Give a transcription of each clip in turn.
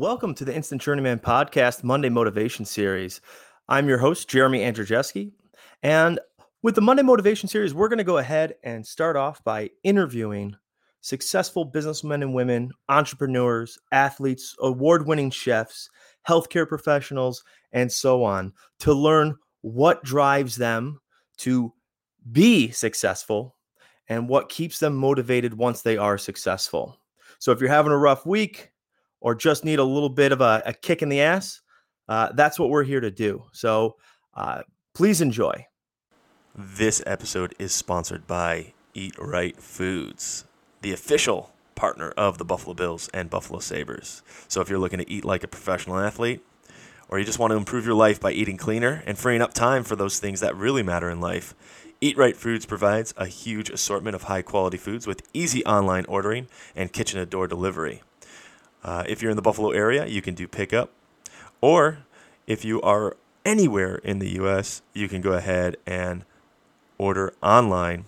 Welcome to the Instant Journeyman Podcast Monday Motivation Series. I'm your host, Jeremy Andrzejewski. And with the Monday Motivation Series, we're going to go ahead and start off by interviewing successful businessmen and women, entrepreneurs, athletes, award winning chefs, healthcare professionals, and so on to learn what drives them to be successful and what keeps them motivated once they are successful. So if you're having a rough week, or just need a little bit of a, a kick in the ass, uh, that's what we're here to do. So uh, please enjoy. This episode is sponsored by Eat Right Foods, the official partner of the Buffalo Bills and Buffalo Sabres. So if you're looking to eat like a professional athlete, or you just want to improve your life by eating cleaner and freeing up time for those things that really matter in life, Eat Right Foods provides a huge assortment of high quality foods with easy online ordering and kitchen to door delivery. Uh, if you're in the Buffalo area, you can do pickup. Or if you are anywhere in the U.S., you can go ahead and order online,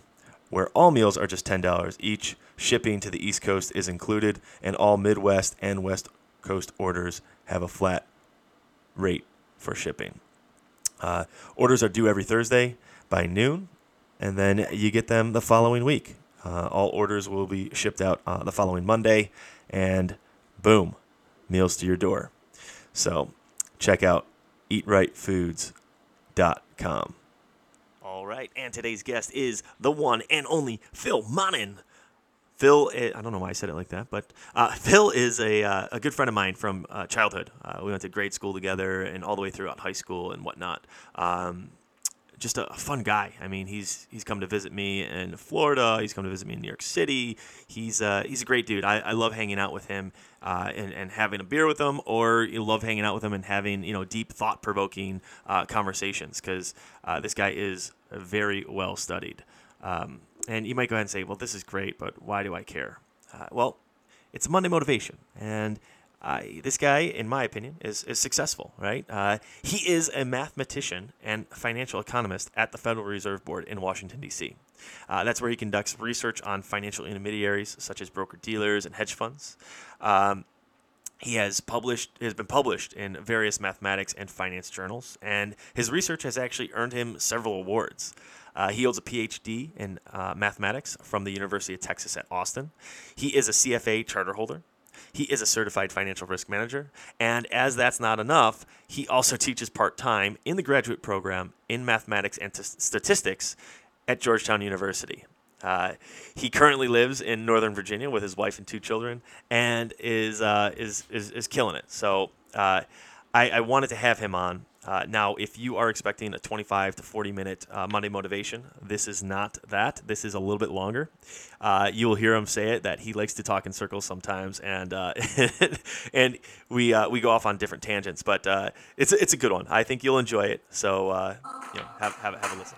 where all meals are just $10 each. Shipping to the East Coast is included, and all Midwest and West Coast orders have a flat rate for shipping. Uh, orders are due every Thursday by noon, and then you get them the following week. Uh, all orders will be shipped out uh, the following Monday, and boom, meals to your door. So check out eatrightfoods.com. All right, and today's guest is the one and only Phil Monin. Phil, eh, I don't know why I said it like that, but uh, Phil is a, uh, a good friend of mine from uh, childhood. Uh, we went to grade school together and all the way throughout high school and whatnot. Um, just a, fun guy. I mean, he's he's come to visit me in Florida. He's come to visit me in New York City. He's uh, he's a great dude. I, I love hanging out with him uh, and, and having a beer with him, or you love hanging out with him and having you know deep thought provoking uh, conversations because uh, this guy is very well studied. Um, and you might go ahead and say, well, this is great, but why do I care? Uh, well, it's Monday motivation, and uh, this guy, in my opinion, is, is successful, right? Uh, he is a mathematician and financial economist at the Federal Reserve Board in Washington, D.C. Uh, that's where he conducts research on financial intermediaries such as broker dealers and hedge funds. Um, he has published has been published in various mathematics and finance journals, and his research has actually earned him several awards. Uh, he holds a PhD in uh, mathematics from the University of Texas at Austin. He is a CFA charter holder he is a certified financial risk manager. And as that's not enough, he also teaches part time in the graduate program in mathematics and t- statistics at Georgetown University. Uh, he currently lives in Northern Virginia with his wife and two children, and is uh, is, is is killing it. So uh, I, I wanted to have him on uh, now, if you are expecting a 25 to 40 minute uh, Monday motivation, this is not that. This is a little bit longer. Uh, you will hear him say it that he likes to talk in circles sometimes, and uh, and we uh, we go off on different tangents. But uh, it's it's a good one. I think you'll enjoy it. So you know, have have have a listen.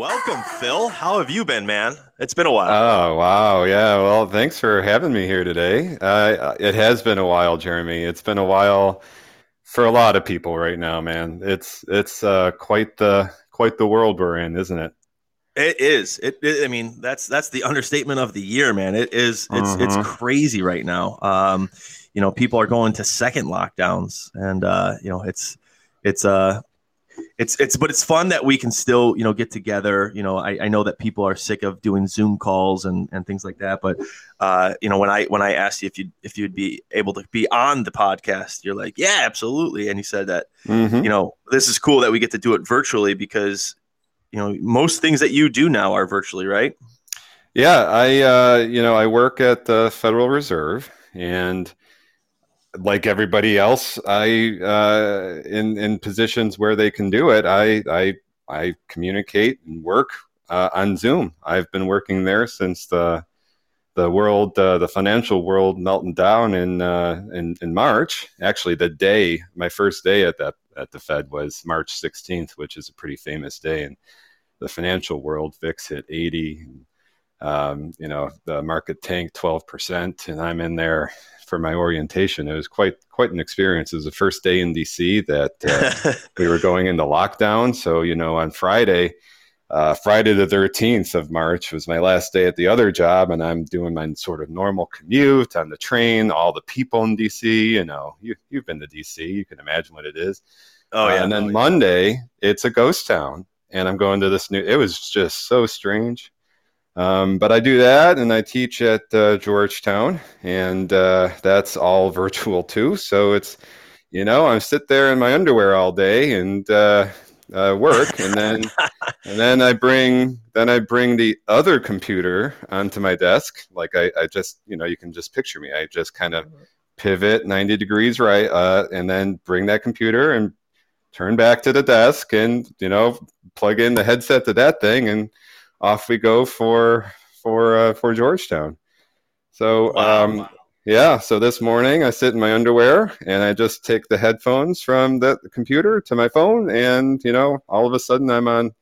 Welcome, Phil. How have you been, man? It's been a while. Oh, wow. Yeah. Well, thanks for having me here today. Uh, it has been a while, Jeremy. It's been a while for a lot of people right now, man. It's it's uh, quite the quite the world we're in, isn't it? It is. It, it, I mean, that's that's the understatement of the year, man. It is. It's mm-hmm. it's crazy right now. Um, you know, people are going to second lockdowns, and uh, you know, it's it's uh it's it's but it's fun that we can still you know get together. You know I, I know that people are sick of doing zoom calls and and things like that but uh you know when i when i asked you if you if you'd be able to be on the podcast you're like yeah absolutely. And you said that mm-hmm. you know this is cool that we get to do it virtually because you know most things that you do now are virtually right? Yeah i uh you know i work at the federal reserve and like everybody else, I uh, in in positions where they can do it, I I I communicate and work uh, on Zoom. I've been working there since the the world, uh, the financial world, melting down in, uh, in in March. Actually, the day my first day at that at the Fed was March 16th, which is a pretty famous day, and the financial world VIX hit 80. And, um, you know, the market tanked 12%, and I'm in there for my orientation. It was quite quite an experience. It was the first day in DC that uh, we were going into lockdown. So you know, on Friday, uh, Friday the 13th of March was my last day at the other job, and I'm doing my sort of normal commute on the train. All the people in DC, you know, you, you've been to DC, you can imagine what it is. Oh yeah. Uh, and then oh, yeah. Monday, it's a ghost town, and I'm going to this new. It was just so strange. Um, but I do that, and I teach at uh, Georgetown, and uh, that's all virtual too. So it's, you know, I sit there in my underwear all day and uh, uh work, and then and then I bring then I bring the other computer onto my desk. Like I, I just, you know, you can just picture me. I just kind of pivot 90 degrees right, uh, and then bring that computer and turn back to the desk and you know plug in the headset to that thing and off we go for for uh, for Georgetown. So Wow. um, yeah, so this morning I sit in my underwear and I just take the headphones from the computer to my phone, and you know all of a sudden I'm on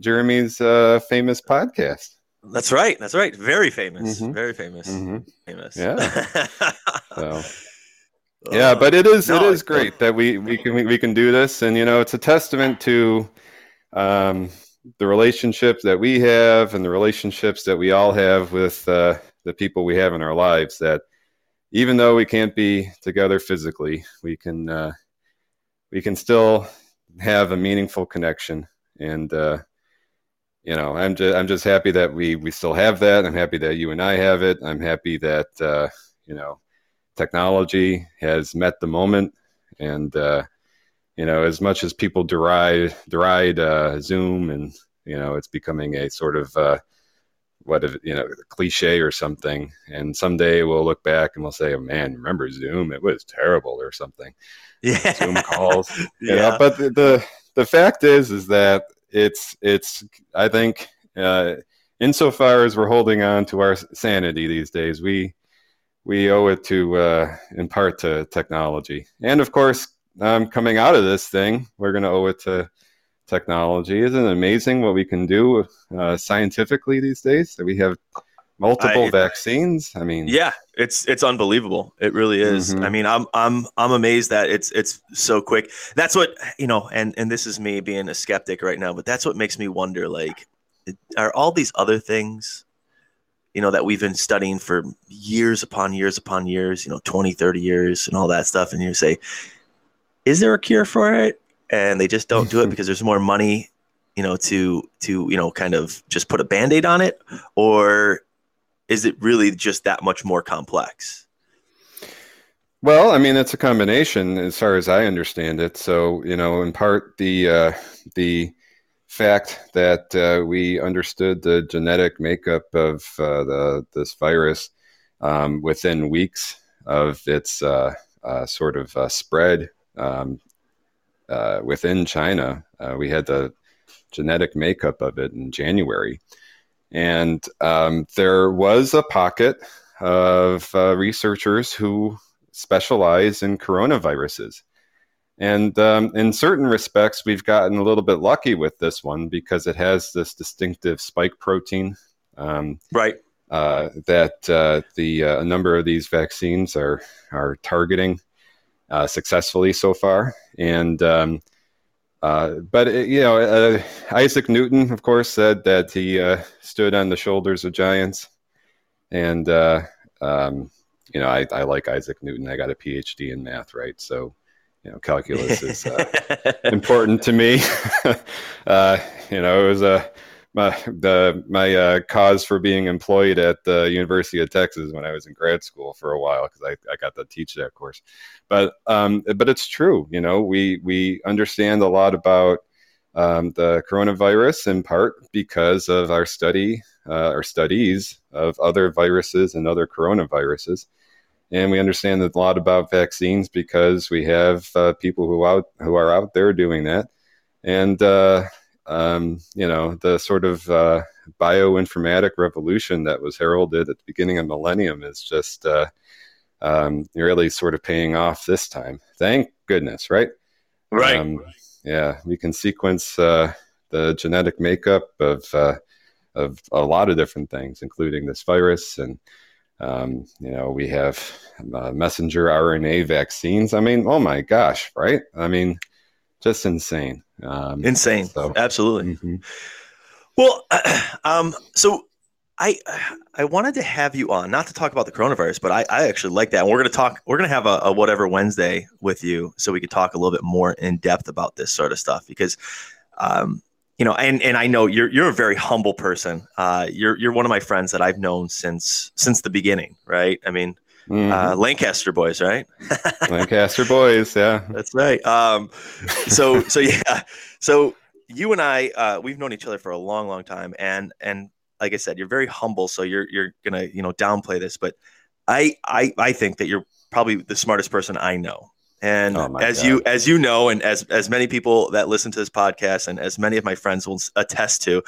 Jeremy's uh, famous podcast. That's right. That's right. Very famous. Mhm. Very famous. Mhm. Famous. Yeah. So. Oh. yeah but it is it no, is it's- great that we we can we, we can do this and you know it's a testament to um the relationships that we have and the relationships that we all have with uh, the people we have in our lives that even though we can't be together physically we can uh, we can still have a meaningful connection. And uh, you know i'm just i'm just happy that we we still have that. I'm happy that you and i have it. I'm happy that uh, you know technology has met the moment. And uh, you know as much as people deride deride uh, zoom and you know it's becoming a sort of uh, what if you know cliche or something and someday we'll look back and we'll say oh man remember zoom it was terrible or something yeah. zoom calls yeah. know but the, the the fact is is that it's it's i think uh insofar as we're holding on to our sanity these days we we owe it to uh in part to technology and of course um coming out of this thing we're going to owe it to technology isn't it amazing what we can do uh, scientifically these days that we have multiple I- vaccines i mean Yeah, it's it's unbelievable. It really is. Mhm. I mean, I'm I'm I'm amazed that it's it's so quick. That's what you know, and and this is me being a skeptic right now, but that's what makes me wonder. Like, are all these other things, you know, that we've been studying for years upon years upon years, you know, 20, 30 years, and all that stuff, and you say, is there a cure for it? And they just don't do it because there's more money, you know, to to you know, kind of just put a band-aid on it, or is it really just that much more complex? Well, I mean, it's a combination as far as I understand it. So, you know, in part the uh, the fact that uh, we understood the genetic makeup of uh, the this virus um, within weeks of its uh, uh, sort of uh, spread um, uh, within China. Uh, we had the genetic makeup of it in January, and um, there was a pocket of uh, researchers who specialize in coronaviruses. And um, in certain respects, we've gotten a little bit lucky with this one because it has this distinctive spike protein um, Right. uh, that uh, the uh, a number of these vaccines are are targeting uh, successfully so far. And um, uh, but it, you know, uh, Isaac Newton, of course, said that he uh, stood on the shoulders of giants, and uh, um, you know, I, I like Isaac Newton. I got a PhD in math, right? So, you know, calculus is uh, important to me. uh, you know, it was a my the my uh, cause for being employed at the University of Texas when I was in grad school for a while because I, I got to teach that course. But um, but it's true. You know, we we understand a lot about um, the coronavirus in part because of our study uh, our studies of other viruses and other coronaviruses. And we understand a lot about vaccines because we have uh, people who out who are out there doing that, and uh, um, you know the sort of uh, bioinformatic revolution that was heralded at the beginning of millennium is just uh, um, really sort of paying off this time. Thank goodness, right? right. Um, yeah, we can sequence uh, the genetic makeup of uh, of a lot of different things, including this virus, and um, you know we have uh, messenger RNA vaccines. I mean, oh my gosh, right? I mean, just insane. Um, Insane. so- Absolutely. mhm. Well, um, so I I wanted to have you on, not to talk about the coronavirus, but I, I actually like that. And we're gonna talk. We're gonna have a, a whatever Wednesday with you, so we could talk a little bit more in depth about this sort of stuff because, um, you know, and and I know you're you're a very humble person. Uh, you're you're one of my friends that I've known since since the beginning, right? I mean, Mhm. uh, Lancaster boys, right? Lancaster boys, yeah. That's right. Um, so so yeah, so you and I, uh, we've known each other for a long, long time, and and like I said, you're very humble, so you're you're gonna you know downplay this, but I I I think that you're probably the smartest person I know. And Oh as God. you as you know, and as as many people that listen to this podcast, and as many of my friends will attest to,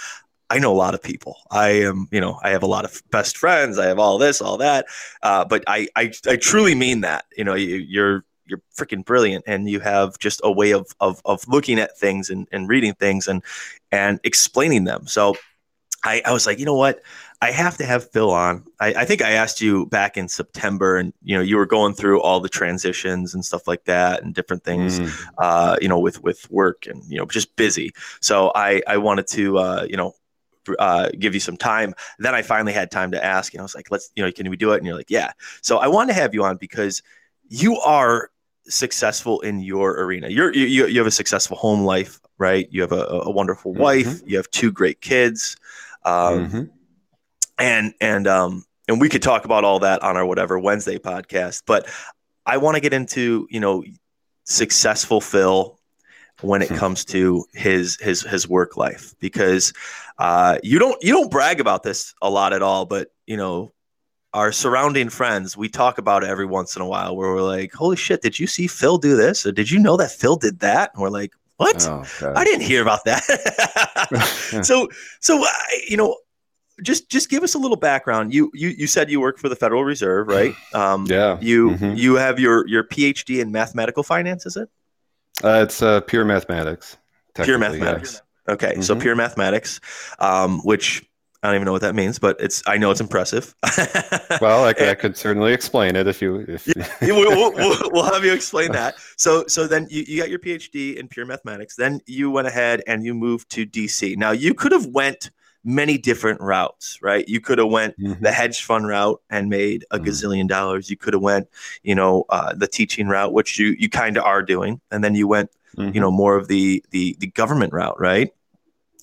I know a lot of people. I am, you know, I have a lot of best friends. I have all this, all that. Uh, but I, I, I truly mean that. You know, you, you're you're freaking brilliant, and you have just a way of of, of looking at things and, and reading things and and explaining them. So I, I was like, you know what? I have to have Phil on. I, I think I asked you back in September, and you know, you were going through all the transitions and stuff like that, and different things Mm. uh, you know, with with work and you know, just busy. So I I wanted to uh, you know uh, give you some time. Then I finally had time to ask, and I was like, let's you know, can we do it? And you're like, yeah. So I wanted to have you on because you are successful in your arena. You're you you have a successful home life, right? You have a, a wonderful wife. You have two great kids. Um, Mhm. and and um and we could talk about all that on our whatever Wednesday podcast. But I want to get into you know successful Phil when it Hmm. comes to his his his work life because uh, you don't you don't brag about this a lot at all, but you know our surrounding friends we talk about it every once in a while where we're like, holy shit, did you see Phil do this or did you know that Phil did that? And we're like, what? Oh, I didn't hear about that. so so uh, you know just just give us a little background you you you said you work for the federal reserve right um yeah. you Mhm. you have your your phd in mathematical finance is it Uh, it's uh, pure mathematics. pure yeah. mathematics okay so Mhm. pure mathematics um which i don't even know what that means but it's i know it's impressive Well, I, could- I could certainly explain it if you. If, we'll, we'll, we'll- we'll have you explain that. So, so then you, you got your PhD in pure mathematics. Then you went ahead and you moved to DC. Now you could have went many different routes, right? You could have went Mhm. the hedge fund route and made a Mhm. gazillion dollars. You could have went, you know, uh, the teaching route, which you you kind of are doing, and then you went, Mhm. you know, more of the the the government route, right?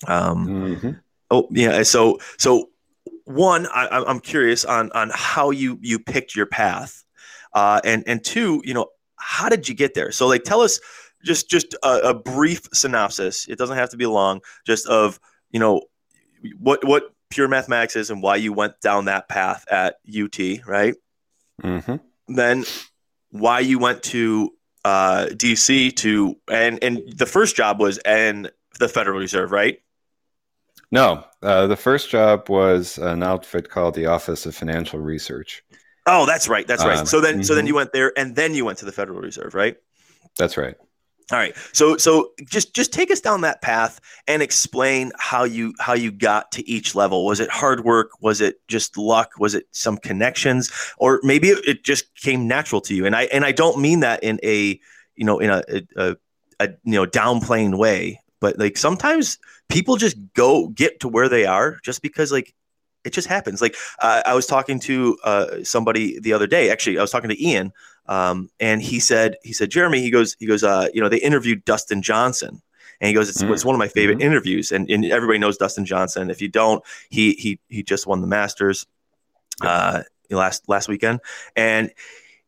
Um, Mhm. Oh yeah. So so one, I, I'm- I'm curious on on how you you picked your path, uh, and and two, you know, how did you get there? So like, tell us just just a, a brief synopsis. It doesn't have to be long. Just of you know what what pure mathematics is and why you went down that path at UT, right? Mhm. Then why you went to uh, DC to and and the first job was in the Federal Reserve, right? No, uh, the first job was an outfit called the Office of Financial Research. Oh, that's right. That's right. Um, so then, so then mhm. you went there, and then you went to the Federal Reserve, right? That's right. All right. So, so just just take us down that path and explain how you how you got to each level. Was it hard work? Was it just luck? Was it some connections, or maybe it, just came natural to you? And I and I don't mean that in a you know in a a, a, a you know downplaying way, but like sometimes people just go get to where they are just because like it just happens. Like uh, I was talking to uh, somebody the other day. Actually, I was talking to Ian, um, and he said, he said, Jeremy, he goes, he goes, uh, you know, they interviewed Dustin Johnson, and he goes, it's, Mm. it's one of my favorite interviews, and, and everybody knows Dustin Johnson. If you don't, he he he just won the Masters uh, last last weekend, and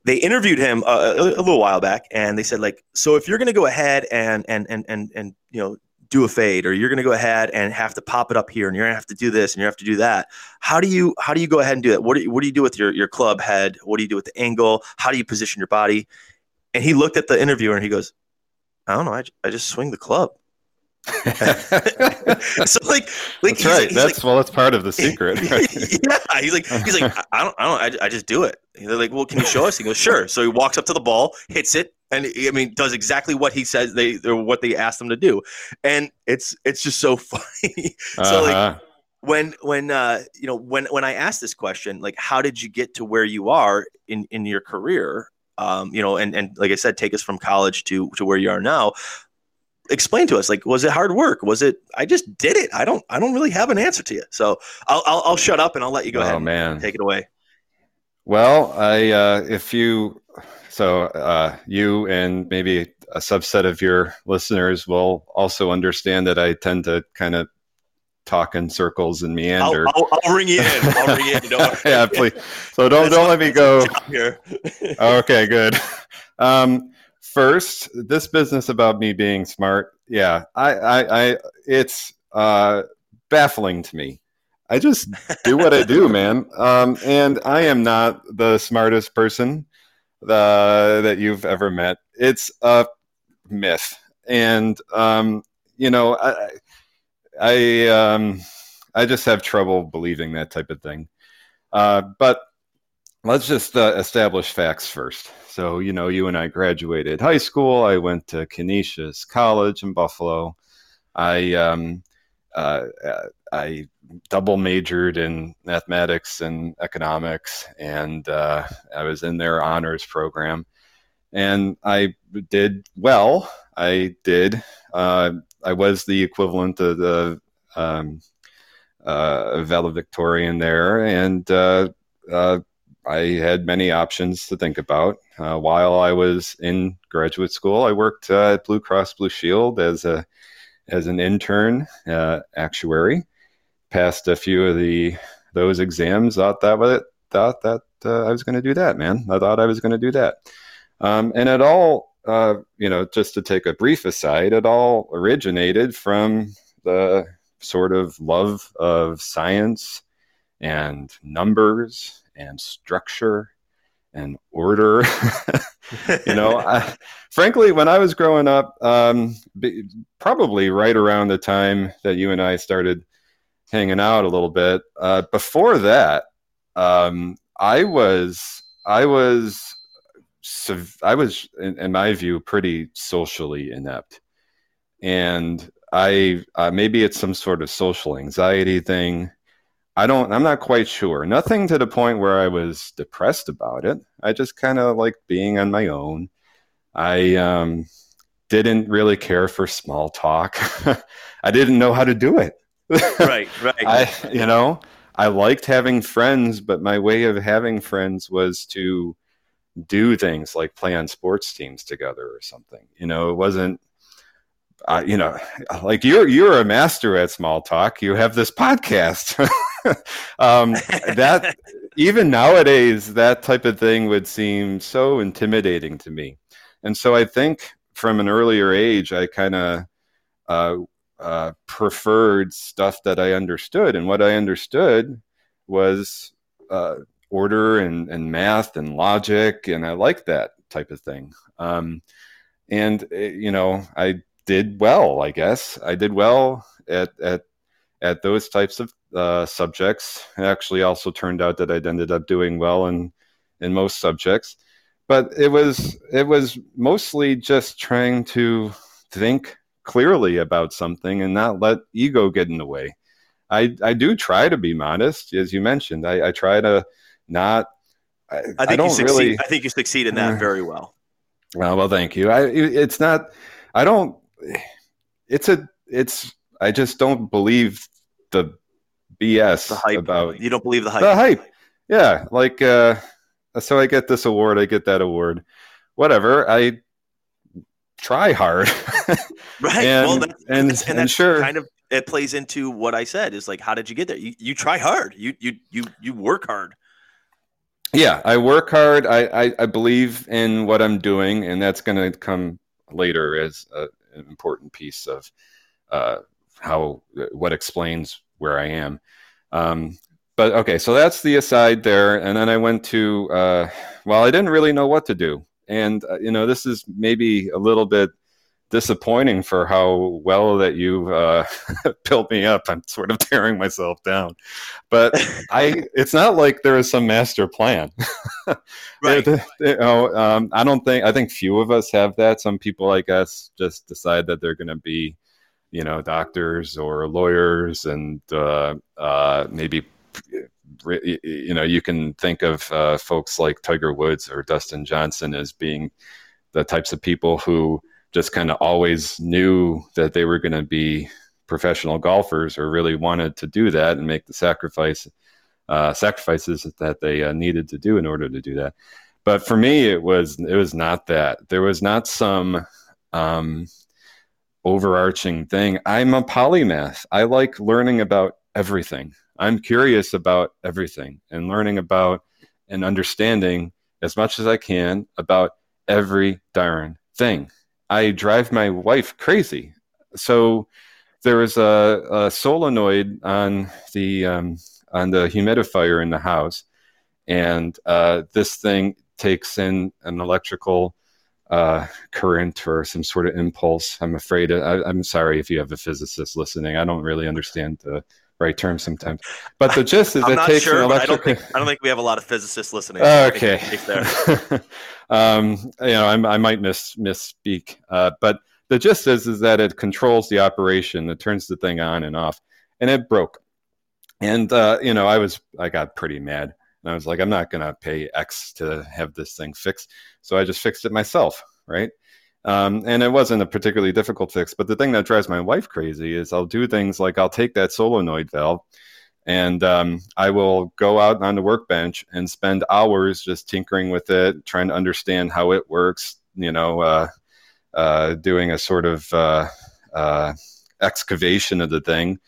they interviewed him uh, a, a little while back, and they said like, so if you're going to go ahead and and and and and you know do a fade or you're going to go ahead and have to pop it up here and you're going to have to do this and you have to do that how do you how do you go ahead and do that what do you, what do you do with your your club head what do you do with the angle how do you position your body and he looked at the interviewer and he goes i don't know i, I just swing the club so like like That's he's right. like- That's like, well, that's part of the secret. Right? yeah, he's like, he's like, I I don't, I don't, I, I just do it. And they're like, well, can you show us? He goes, sure. So he walks up to the ball, hits it, and I mean, does exactly what he says they or what they asked him to do, and it's it's just so funny. so like Uh-huh. when when uh you know when when I asked this question, like, how did you get to where you are in in your career? Um, you know, and and like I said, take us from college to to where you are now. explain to us like was it hard work was it i just did it i don't i don't really have an answer to you so i'll i'll, I'll shut up and i'll let you go Oh, ahead and man. take it away Well, I uh, if you so uh, you and maybe a subset of your listeners will also understand that I tend to kind of talk in circles and I'll, meander. I'll, I'll ring you in i'll ring you in yeah, please. So don't That's don't let me go. here okay, good. Um, first, this business about me being smart, yeah, I, I, I it's uh, baffling to me. I just do what I do, man. Um, and I am not the smartest person uh, that you've ever met. It's a myth, and um, you know, I, I, um, I just have trouble believing that type of thing. Uh, but let's just uh, establish facts first. So, you know, you and I graduated high school. I went to Canisius College in Buffalo. I um, uh, uh, I double majored in mathematics and economics, and uh, I was in their honors program, and I did well. I did. Uh, I was the equivalent of the um, uh, valedictorian there, and uh, uh, I had many options to think about. Uh, while I was in graduate school, I worked at Blue Cross Blue Shield as a as an intern actuary. Passed a few of the those exams. Thought that was it. Thought that uh, I was going to do that, man. I thought I was going to do that. Um, and it all, uh, you know, just to take a brief aside, it all originated from the sort of love of science and numbers and structure and order. you know, I, frankly, when I was growing up, um, probably right around the time that you and I started hanging out a little bit. Uh, before that, um, I was, I was, I was, in, in my view, pretty socially inept, and I uh, maybe it's some sort of social anxiety thing. I don't. I'm not quite sure. Nothing to the point where I was depressed about it. I just kind of like being on my own. I um, didn't really care for small talk. I didn't know how to do it. Right right I, you know, I liked having friends, but my way of having friends was to do things like play on sports teams together or something. You know, it wasn't. Uh, you know, like you're you're a master at small talk. You have this podcast. um, that even nowadays, that type of thing would seem so intimidating to me. And so I think from an earlier age, I kind of uh, uh, preferred stuff that I understood. And what I understood was uh, order and, and math and logic. And I liked that type of thing. Um, and, uh, you know, I did well, I guess. I did well at, at, at those types of uh, subjects. It actually also turned out that I'd ended up doing well in, in most subjects. But it was it was mostly just trying to think clearly about something and not let ego get in the way. I, I do try to be modest, as you mentioned. I, I try to not. I, I I think you don't succeed. really. I think you succeed in that Uh, very well. Well, well, thank you. I, it's not. I don't. It's a. It's. I just don't believe the BS The hype. about You don't believe the hype. the hype. Yeah, like uh, so I get this award, I get that award, whatever. I try hard, Right. And- well, that's, and- and and that's sure. kind of it plays into what I said is like, how did you get there? You you try hard. You you you you work hard. yeah. I work hard. I, I I believe in what I'm doing, and that's going to come later as a, an important piece of uh, how what explains where I am. Um, but okay, so that's the aside there, and then I went to. Uh, well, I didn't really know what to do, and uh, you know, this is maybe a little bit disappointing for how well that you've uh, built me up. I'm sort of tearing myself down, but I. It's not like there is some master plan. Right. You know, um, I don't think. I think few of us have that. Some people, I guess, just decide that they're going to be, you know, doctors or lawyers, and uh, uh, maybe, you know, you can think of uh, folks like Tiger Woods or Dustin Johnson as being the types of people who just kind of always knew that they were going to be professional golfers or really wanted to do that and make the sacrifice uh, sacrifices that they uh, needed to do in order to do that. But for me, it was it was not that. There was not some um, overarching thing. I'm a polymath. I like learning about everything. I'm curious about everything and learning about and understanding as much as I can about every darn thing. I drive my wife crazy. So there was a, a solenoid on the um, on the humidifier in the house, and uh, this thing takes in an electrical uh, current or some sort of impulse. I'm afraid. I, am sorry if you have a physicist listening. I don't really understand the right term sometimes. But the gist is I'm it takes sure, an but I don't think I don't think we have a lot of physicists listening. Okay. um, you know, I'm, I might miss misspeak, uh, but the gist is is that it controls the operation. It turns the thing on and off, and it broke. And uh, you know, I was I got pretty mad, and I was like, I'm not gonna pay X to have this thing fixed, so I just fixed it myself, right? Um, and it wasn't a particularly difficult fix, but the thing that drives my wife crazy is I'll do things like I'll take that solenoid valve and um, I will go out on the workbench and spend hours just tinkering with it, trying to understand how it works. You know, uh, uh, doing a sort of uh, uh, excavation of the thing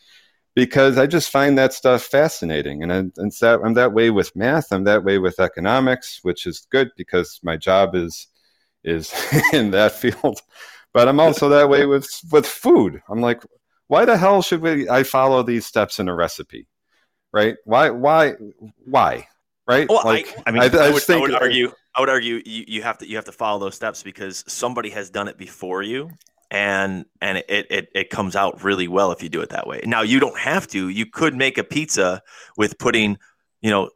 because I just find that stuff fascinating. And, I, and that, I'm that way with math. I'm that way with economics, which is good because my job is is in that field. But I'm also that way with with food. I'm like, why the hell should we? I follow these steps in a recipe, right? Why? Why? Why? Right? Well, like, I, I mean, I, just would, I would argue. I would argue you, you have to you have to follow those steps because somebody has done it before you, and and it, it it comes out really well if you do it that way. Now you don't have to. You could make a pizza with putting, you know,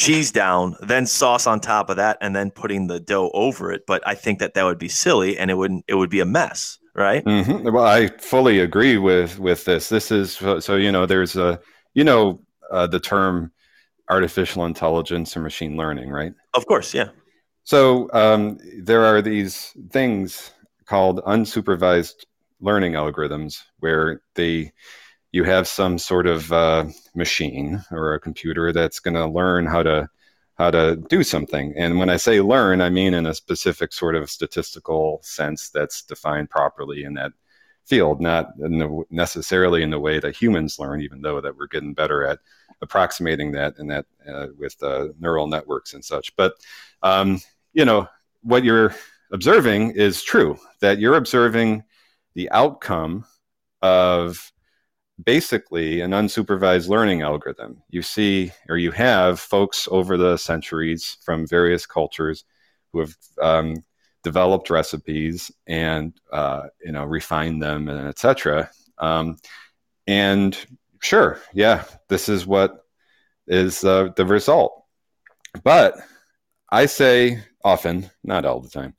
cheese down, then sauce on top of that, and then putting the dough over it. But I think that that would be silly, and it wouldn't. It would be a mess, right? Mhm. Well, I fully agree with with this. This is so you know there's a you know uh, the term artificial intelligence or machine learning, right? Of course, yeah. So um, there are these things called unsupervised learning algorithms where they you have some sort of uh, machine or a computer that's going to learn how to how to do something. And when I say learn, I mean in a specific sort of statistical sense that's defined properly in that field, not in the, necessarily in the way that humans learn, even though that we're getting better at approximating that and that uh, with uh, neural networks and such. But um, you know what you're observing is true. That you're observing the outcome of basically an unsupervised learning algorithm. You see, or you have folks over the centuries from various cultures who have um, developed recipes and uh, you know refined them and etc. Um, and sure, yeah, this is what is uh, the result. But I say often, not all the time,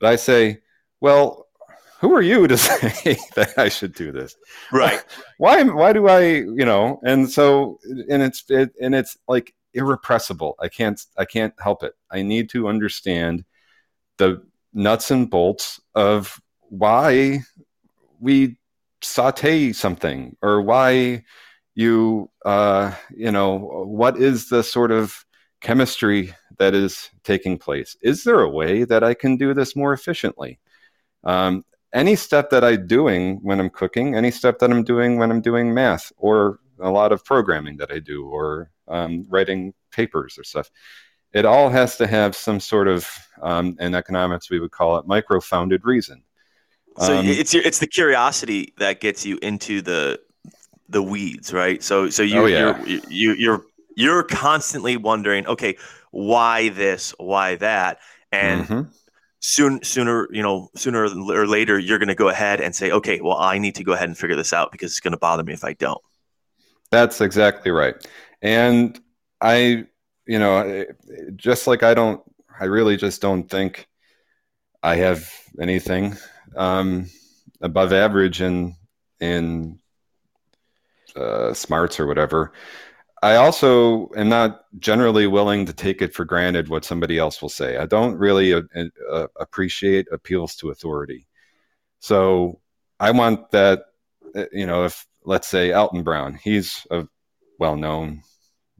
but I say, well, who are you to say that I should do this? Right. Why? Why do I? You know? And so, and it's it, and it's like irrepressible. I can't. I can't help it. I need to understand the nuts and bolts of why we saute something or why you uh, you know what is the sort of chemistry that is taking place is there a way that i can do this more efficiently um, any step that i'm doing when i'm cooking any step that i'm doing when i'm doing math or a lot of programming that i do or um, writing papers or stuff it all has to have some sort of um, in economics we would call it micro-founded reason So Um, it's your, it's the curiosity that gets you into the the weeds, right? So so you Oh, yeah. you're, you you're you're constantly wondering, okay, why this, why that, and Mhm. Soon sooner you know sooner or later you're going to go ahead and say, okay, well I need to go ahead and figure this out because it's going to bother me if I don't. That's exactly right. And I, you know, just like I don't, I really just don't think I have anything um, above average in in uh, smarts or whatever. I also am not generally willing to take it for granted what somebody else will say. I don't really uh, uh, appreciate appeals to authority. So I want that, uh, you know, if let's say Alton Brown, he's a well-known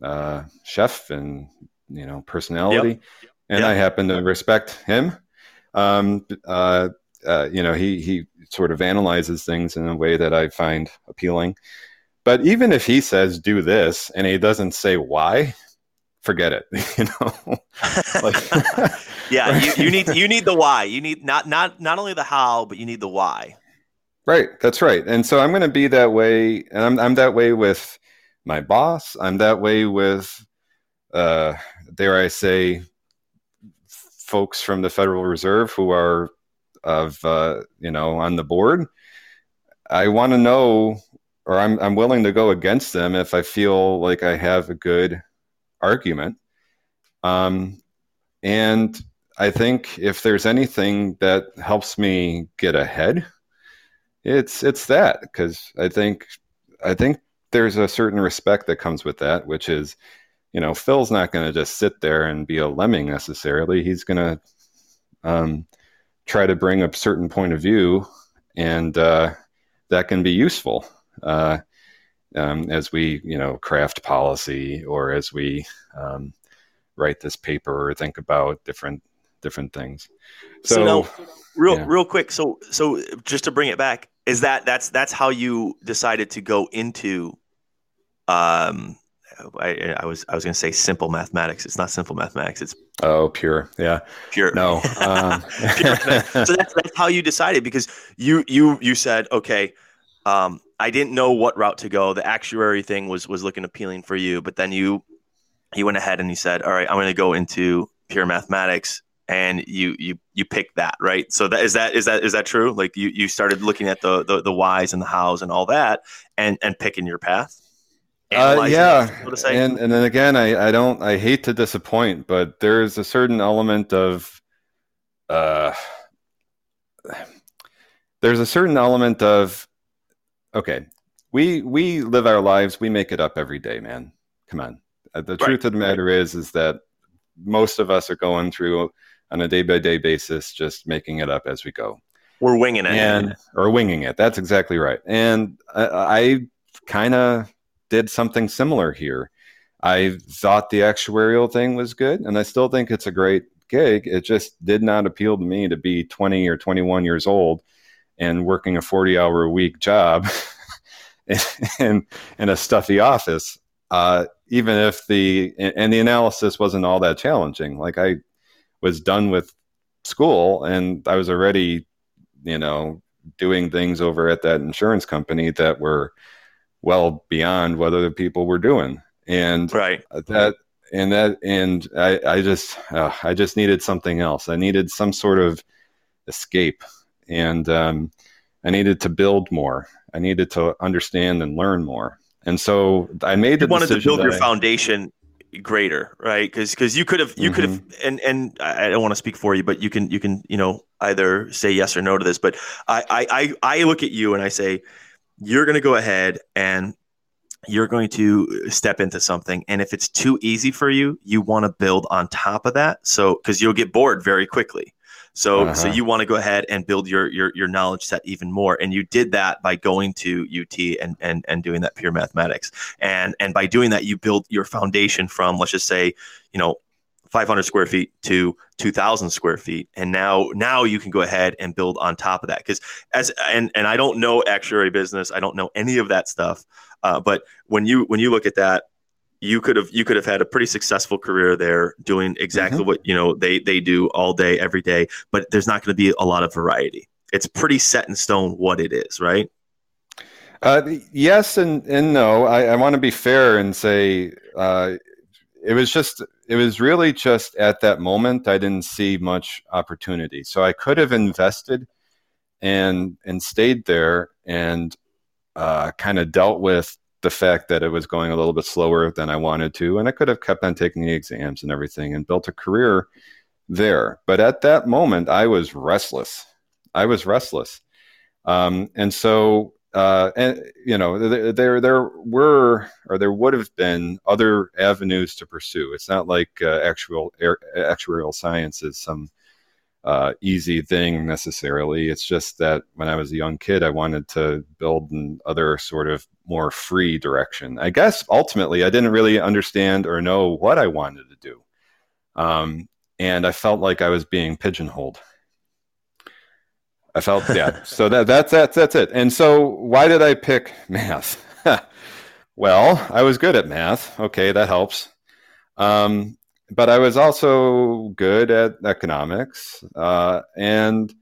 uh, chef and you know personality, yep. and yep. I happen to respect him. Um, uh, uh, you know, he he sort of analyzes things in a way that I find appealing. But even if he says do this and he doesn't say why, forget it. You know, like, yeah, you, you need you need the why. You need not not not only the how, but you need the why. Right, that's right. And so I'm going to be that way, and I'm I'm that way with my boss. I'm that way with, uh, dare I say, folks from the Federal Reserve who are of uh, you know on the board. I want to know, or I'm I'm willing to go against them if I feel like I have a good argument. Um, and I think if there's anything that helps me get ahead, it's it's that because I think I think there's a certain respect that comes with that, which is, you know, Phil's not going to just sit there and be a lemming necessarily. He's going to um, try to bring a certain point of view, and uh, that can be useful uh, um, as we, you know, craft policy or as we um, write this paper or think about different different things. So, so now, real yeah. real quick. So so just to bring it back, is that that's that's how you decided to go into um I, I was I was going to say simple mathematics. It's not simple mathematics. It's oh pure, yeah, pure. No, um. pure. so that's, that's how you decided because you you you said okay. Um, I didn't know what route to go. The actuary thing was was looking appealing for you, but then you you went ahead and you said, all right, I'm going to go into pure mathematics, and you you you picked that right. So that is that is that is that true? Like you you started looking at the the, the whys and the hows and all that, and and picking your path. Uh, yeah, and and then again, I I don't I hate to disappoint, but there's a certain element of uh, there's a certain element of okay, we we live our lives, we make it up every day, man. Come on, uh, the right. truth of the matter right. is is that most of us are going through on a day by day basis, just making it up as we go. We're winging it, and or winging it. That's exactly right. And I, I kind of did something similar here. I thought the actuarial thing was good, and I still think it's a great gig. It just did not appeal to me to be 20 or 21 years old and working a 40 hour a week job in, in a stuffy office. Uh, even if the and the analysis wasn't all that challenging. Like I was done with school and I was already, you know, doing things over at that insurance company that were well beyond what other people were doing and right that and that and i i just uh, i just needed something else i needed some sort of escape and um, i needed to build more. I needed to understand and learn more. And so i made the you wanted to build your I, foundation greater right? Because because you could have you mm-hmm. could have and and i don't want to speak for you but you can you can you know either say yes or no to this but i i i look at you and i say you're going to go ahead and you're going to step into something and if it's too easy for you you want to build on top of that. So because you'll get bored very quickly so uh-huh. so you want to go ahead and build your, your your knowledge set even more and you did that by going to ut and and and doing that pure mathematics and and by doing that you build your foundation from let's just say you know 500 square feet to 2000 square feet and now now you can go ahead and build on top of that because as and and i don't know actuary business i don't know any of that stuff uh, but when you when you look at that you could have you could have had a pretty successful career there doing exactly mm-hmm. what you know they they do all day every day but there's not going to be a lot of variety it's pretty set in stone what it is right uh, yes and and no i, I want to be fair and say uh, it was just it was really just at that moment I didn't see much opportunity. So I could have invested and and stayed there and uh, kind of dealt with the fact that it was going a little bit slower than I wanted to, and I could have kept on taking the exams and everything and built a career there. But at that moment, I was restless. I was restless, um, and so uh, and you know there there were or there would have been other avenues to pursue. It's not like uh, actual actuarial science is some uh, easy thing necessarily. It's just that when I was a young kid, I wanted to build in other sort of more free direction. I guess ultimately, I didn't really understand or know what I wanted to do, um, and I felt like I was being pigeonholed. I felt yeah. so that that's that's that's it. And so why did I pick math? well, I was good at math. Okay, that helps. Um, but I was also good at economics. Uh, and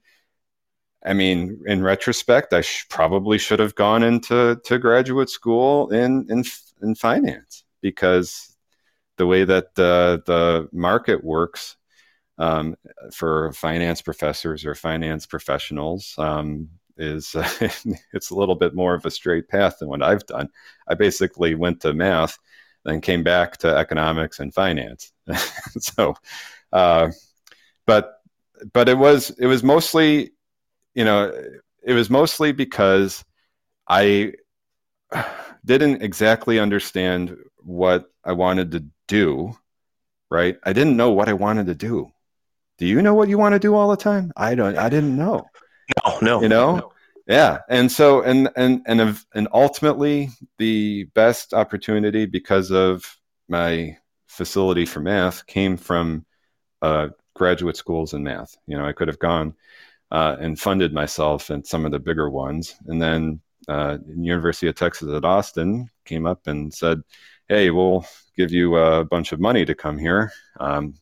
I mean, in retrospect, I sh- probably should have gone into to graduate school in in in finance because the way that uh, the market works um, for finance professors or finance professionals um, is uh, it's a little bit more of a straight path than what I've done. I basically went to math then came back to economics and finance. so, uh, but but it was it was mostly, you know, it was mostly because I didn't exactly understand what I wanted to do. Right, I didn't know what I wanted to do. Do you know what you want to do all the time? I don't. I didn't know. No, no. You know, no yeah and so and and and and ultimately the best opportunity because of my facility for math came from uh, graduate schools in math. You know i could have gone uh, and funded myself in some of the bigger ones and then uh, university of texas at austin came up and said hey we'll give you a bunch of money to come here. Um,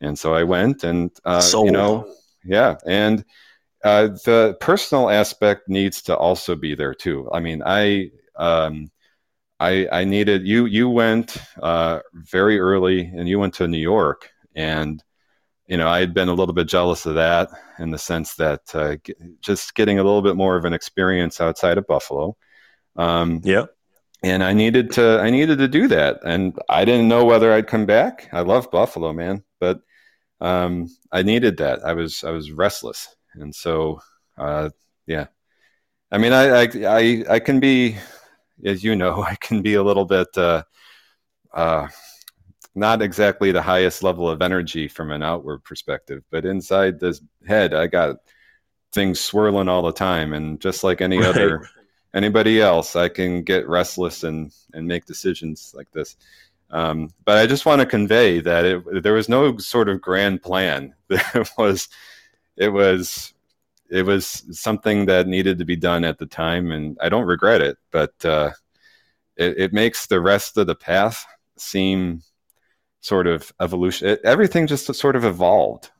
and so i went and uh, you know yeah and uh, the personal aspect needs to also be there too. I mean, I um, I, I needed you. You went uh, very early, and you went to New York, and you know I had been a little bit jealous of that in the sense that uh, g- just getting a little bit more of an experience outside of Buffalo. Um, yeah. And I needed to I needed to do that, and I didn't know whether I'd come back. I love Buffalo, man, but um, I needed that. I was I was restless, and so uh, yeah i mean I, I, I i can be as you know i can be a little bit uh, uh, not exactly the highest level of energy from an outward perspective but inside this head i got things swirling all the time and just like any right. other anybody else i can get restless and and make decisions like this um, but I just want to convey that it, there was no sort of grand plan. There was it was it was something that needed to be done at the time, and I don't regret it. But uh, it, it, makes the rest of the path seem sort of evolution. It, everything just sort of evolved,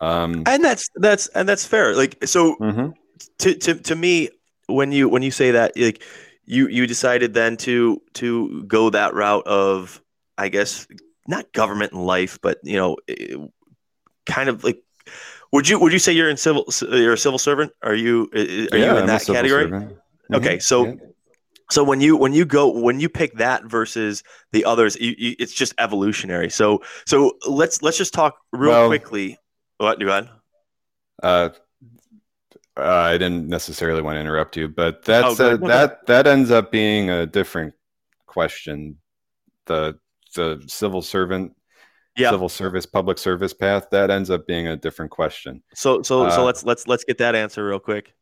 um, and that's that's and that's fair. Like so, mm-hmm. to to to me, when you when you say that, like you you decided then to to go that route of, I guess, not government and life, but you know, kind of like would you would you say you're in civil you're a civil servant? Are you are yeah, you in I'm that category? Mm-hmm. Okay, so yeah. so when you when you go when you pick that versus the others, you, you, it's just evolutionary. So so let's let's just talk real well, quickly. What do ahead. Uh, uh, I didn't necessarily want to interrupt you, but that's oh, that that ends up being a different question. The the civil servant yeah. civil service, public service path, that ends up being a different question. So so uh, so let's let's let's get that answer real quick.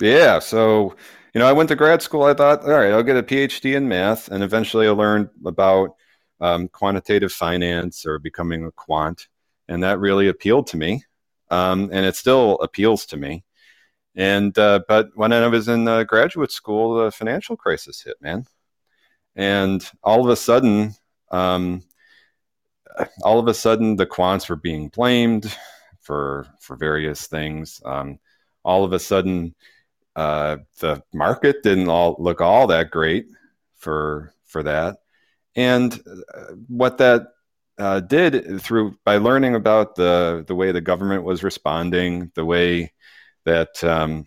Yeah. So, you know, I went to grad school. I thought, all right, I'll get a PhD in math, and eventually I learned about um, quantitative finance or becoming a quant, and that really appealed to me, um, and it still appeals to me. And uh, but when I was in uh, graduate school, the financial crisis hit, man, and all of a sudden, um, all of a sudden the quants were being blamed for for various things. Um, all of a sudden, uh, the market didn't all look all that great for for that. And uh, what that uh, did through by learning about the the way the government was responding, the way that um,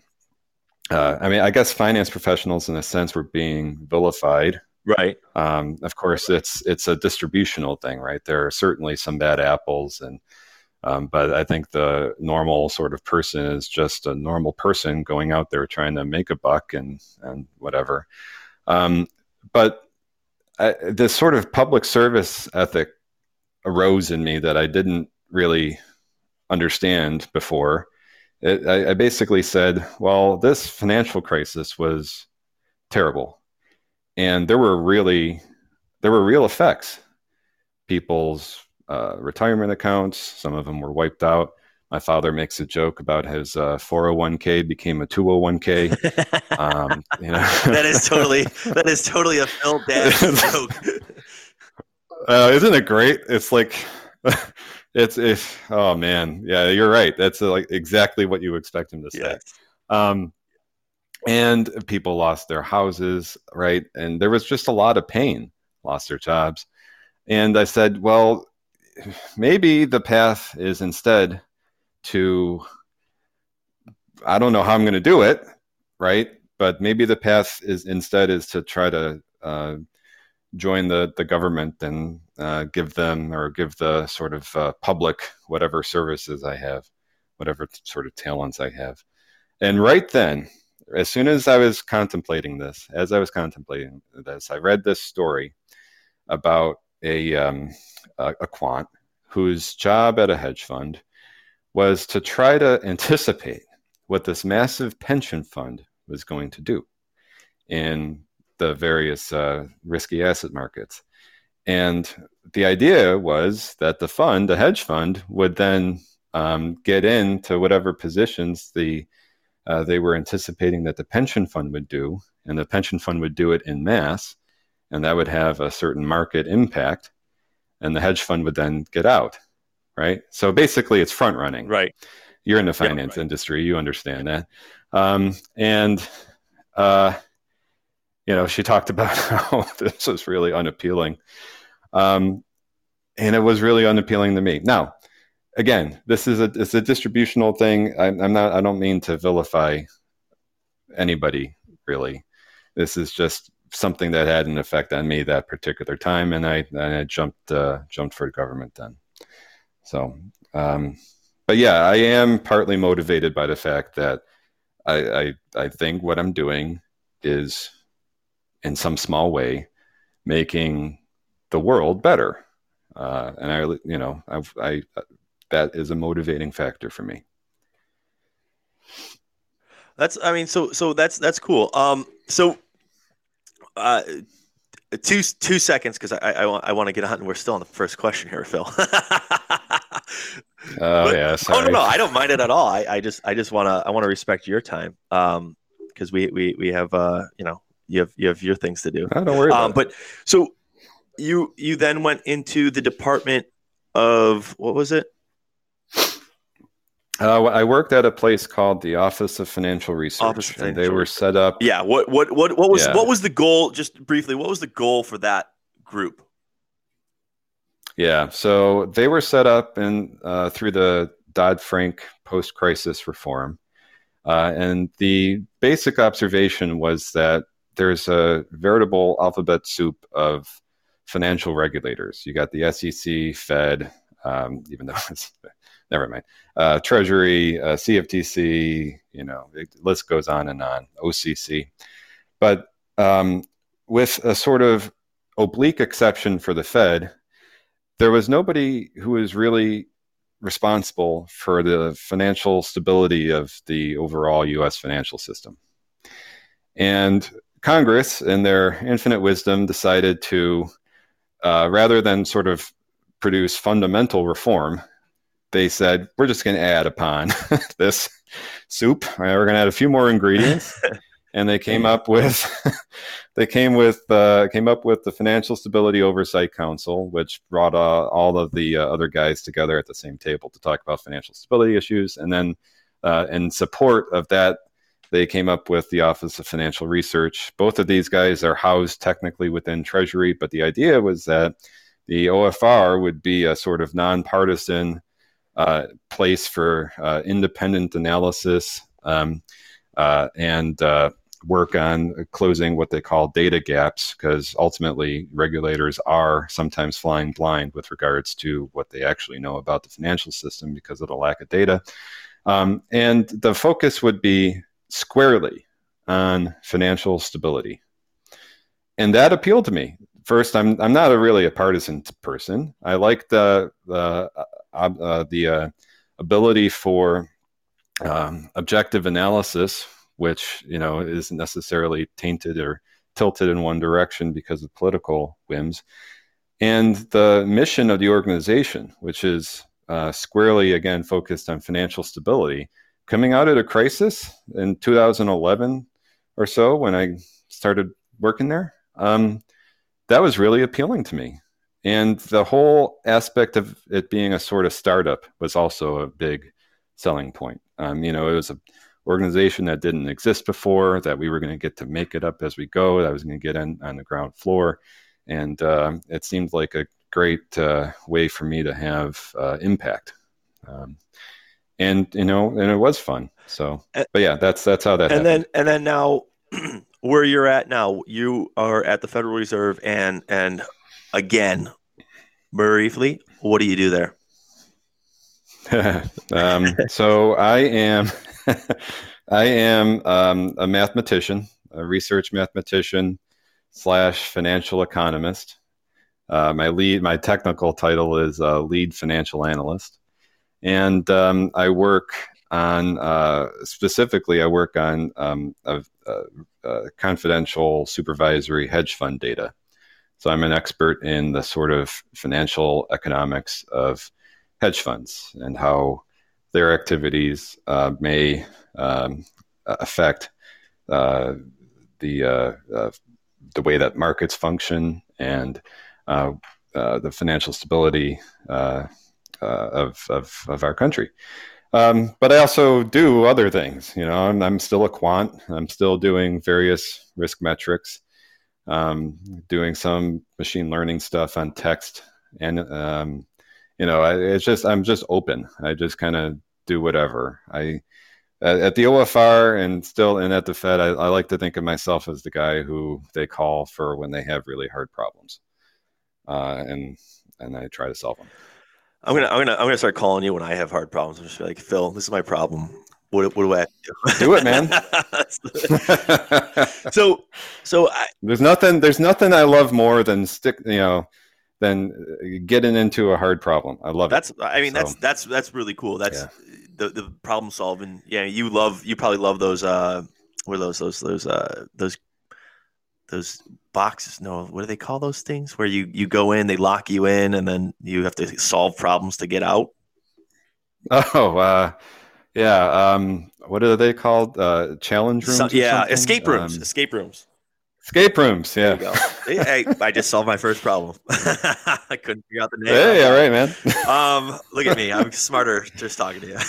uh, I mean, I guess finance professionals in a sense were being vilified Right. Um, of course, it's it's a distributional thing, right? There are certainly some bad apples, and um, but I think the normal sort of person is just a normal person going out there trying to make a buck and and whatever. Um, but I, this sort of public service ethic arose in me that I didn't really understand before. It, I, I basically said, well, this financial crisis was terrible, and there were really there were real effects. People's uh, retirement accounts, some of them were wiped out. My father makes a joke about his uh, 401k became a 201k. um, you know. that is totally that is totally a Phil dad joke. Uh, isn't it great? It's like it's if oh man, yeah, you're right. That's like exactly what you expect him to say. Yes. Um, and people lost their houses, right? And there was just a lot of pain, lost their jobs. And I said, well, maybe the path is instead to I don't know how I'm going to do it, right? But maybe the path is instead is to try to uh, join the the government and uh, give them or give the sort of uh, public whatever services I have, whatever sort of talents I have. And right then, as soon as I was contemplating this, as I was contemplating this, I read this story about a um, a, a quant whose job at a hedge fund was to try to anticipate what this massive pension fund was going to do in the various uh, risky asset markets. And the idea was that the fund, the hedge fund, would then um, get into whatever positions the uh, they were anticipating that the pension fund would do, and the pension fund would do it in mass, and that would have a certain market impact, and the hedge fund would then get out right? So basically, it's front running. Right. You're in the finance right. industry, you understand that. Um, and uh, you know, she talked about how this was really unappealing, um, and it was really unappealing to me. Now, again, this is a it's a distributional thing. I'm, I'm not. I don't mean to vilify anybody really. This is just something that had an effect on me that particular time, and I and I jumped uh, jumped for government then. So, um, but yeah, I am partly motivated by the fact that I, I, I think what I'm doing is, in some small way, making the world better. Uh, and I, you know, I, I, that is a motivating factor for me. That's, I mean, so, so that's, that's cool. Um, so, uh, two, two seconds. Cause I, I, want, I want to get on. We're still on the first question here, Phil. Oh but, yeah. Sorry. Oh no, no, I don't mind it at all. I, I just I just wanna I wanna respect your time. Um because we, we we have uh you know you have you have your things to do. I don't worry. Um, but so you you then went into the department of what was it? Uh, I worked at a place called the Office of Financial Research, Office of Financial and they were set up. Yeah. What what what what was yeah. what was the goal? Just briefly, what was the goal for that group? Yeah, so they were set up in uh, through the Dodd Frank post crisis reform, uh, and the basic observation was that there's a veritable alphabet soup of financial regulators. You got the SEC, Fed, um, even though it's never mind, uh, Treasury, uh, CFTC. You know, the list goes on and on. OCC, but um, with a sort of oblique exception for the Fed there was nobody who was really responsible for the financial stability of the overall US financial system. And Congress, in their infinite wisdom, decided to, uh, rather than sort of produce fundamental reform, they said, we're just going to add upon this soup. Right, we're going to add a few more ingredients. and they came up with they came with uh, came up with the Financial Stability Oversight Council, which brought uh, all of the uh, other guys together at the same table to talk about financial stability issues. And then, uh, in support of that, they came up with the Office of Financial Research. Both of these guys are housed technically within Treasury, but the idea was that the OFR would be a sort of nonpartisan uh, place for uh, independent analysis. Um, and work on closing what they call data gaps because ultimately regulators are sometimes flying blind with regards to what they actually know about the financial system because of the lack of data. Um, and the focus would be squarely on financial stability. And that appealed to me. First, I'm, I'm not a really a partisan person. I like the, the, uh, the uh, ability for um, objective analysis, which you know isn't necessarily tainted or tilted in one direction because of political whims, and the mission of the organization, which is uh, squarely again focused on financial stability. Coming out of a crisis in 2011 or so, when I started working there, um, that was really appealing to me. And the whole aspect of it being a sort of startup was also a big selling point. Um, you know, it was an organization that didn't exist before, that we were going to get to make it up as we go, that I was going to get in on the ground floor. And uh, it seemed like a great uh, way for me to have uh, impact. Um, and you know, and it was fun. So, but yeah, that's that's how that. And happened. then and then now, where you're at now, you are at the Federal Reserve, and and again, briefly, what do you do there? um, so I am, I am um, a mathematician, a research mathematician slash financial economist. Uh, my lead, my technical title is uh, lead financial analyst, and um, I work on uh, specifically. I work on a, a, a confidential supervisory hedge fund data. So I'm an expert in the sort of financial economics of hedge funds and how their activities uh, may um, affect uh, the uh, uh the way that markets function and uh, uh, the financial stability of, of, of our country. Um, but I also do other things. You know, I'm, I'm, still a quant. I'm still doing various risk metrics, um, doing some machine learning stuff on text, and um, you know, I, it's just I'm just open. I just kind of do whatever. I at the OFR and still and at the Fed, I, I like to think of myself as the guy who they call for when they have really hard problems uh, and and I try to solve them. I'm gonna I'm gonna I'm gonna start calling you when I have hard problems. I'm just like Phil, this is my problem. What, what do I do? Do it, man. so so I, there's nothing there's nothing I love more than stick you know than getting into a hard problem. I love that's, it. That's I mean so, that's that's that's really cool. That's yeah. the the problem solving. Yeah, you love you probably love those uh what are those those those uh those those boxes no what do they call those things where you you go in they lock you in and then you have to solve problems to get out oh uh yeah um what are they called? Uh challenge rooms so, yeah escape rooms um, escape rooms. escape rooms yeah. Hey, I just solved my first problem. I couldn't figure out the name. Hey all right man. Um look at me. I'm smarter just talking to you.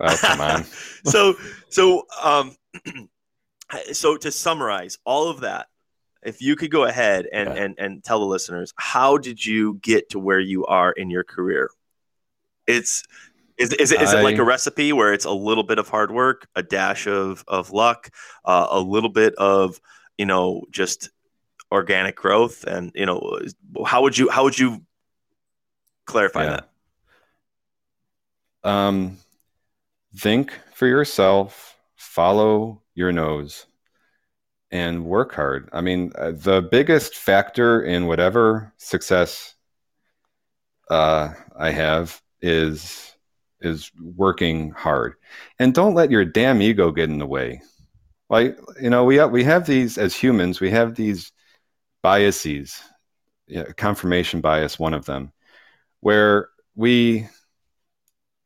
Oh come on. So so um so to summarize all of that if you could go ahead and, yeah. and and tell the listeners how did you get to where you are in your career? It's is, is, it, is I, it like a recipe where it's a little bit of hard work a dash of of luck uh, a little bit of you know just organic growth and you know how would you how would you clarify yeah. that um think for yourself follow your nose and work hard. I mean, uh, the biggest factor in whatever success uh, I have is is working hard, and don't let your damn ego get in the way. Like you know, we have, we have these as humans, we have these biases, you know, confirmation bias, one of them, where we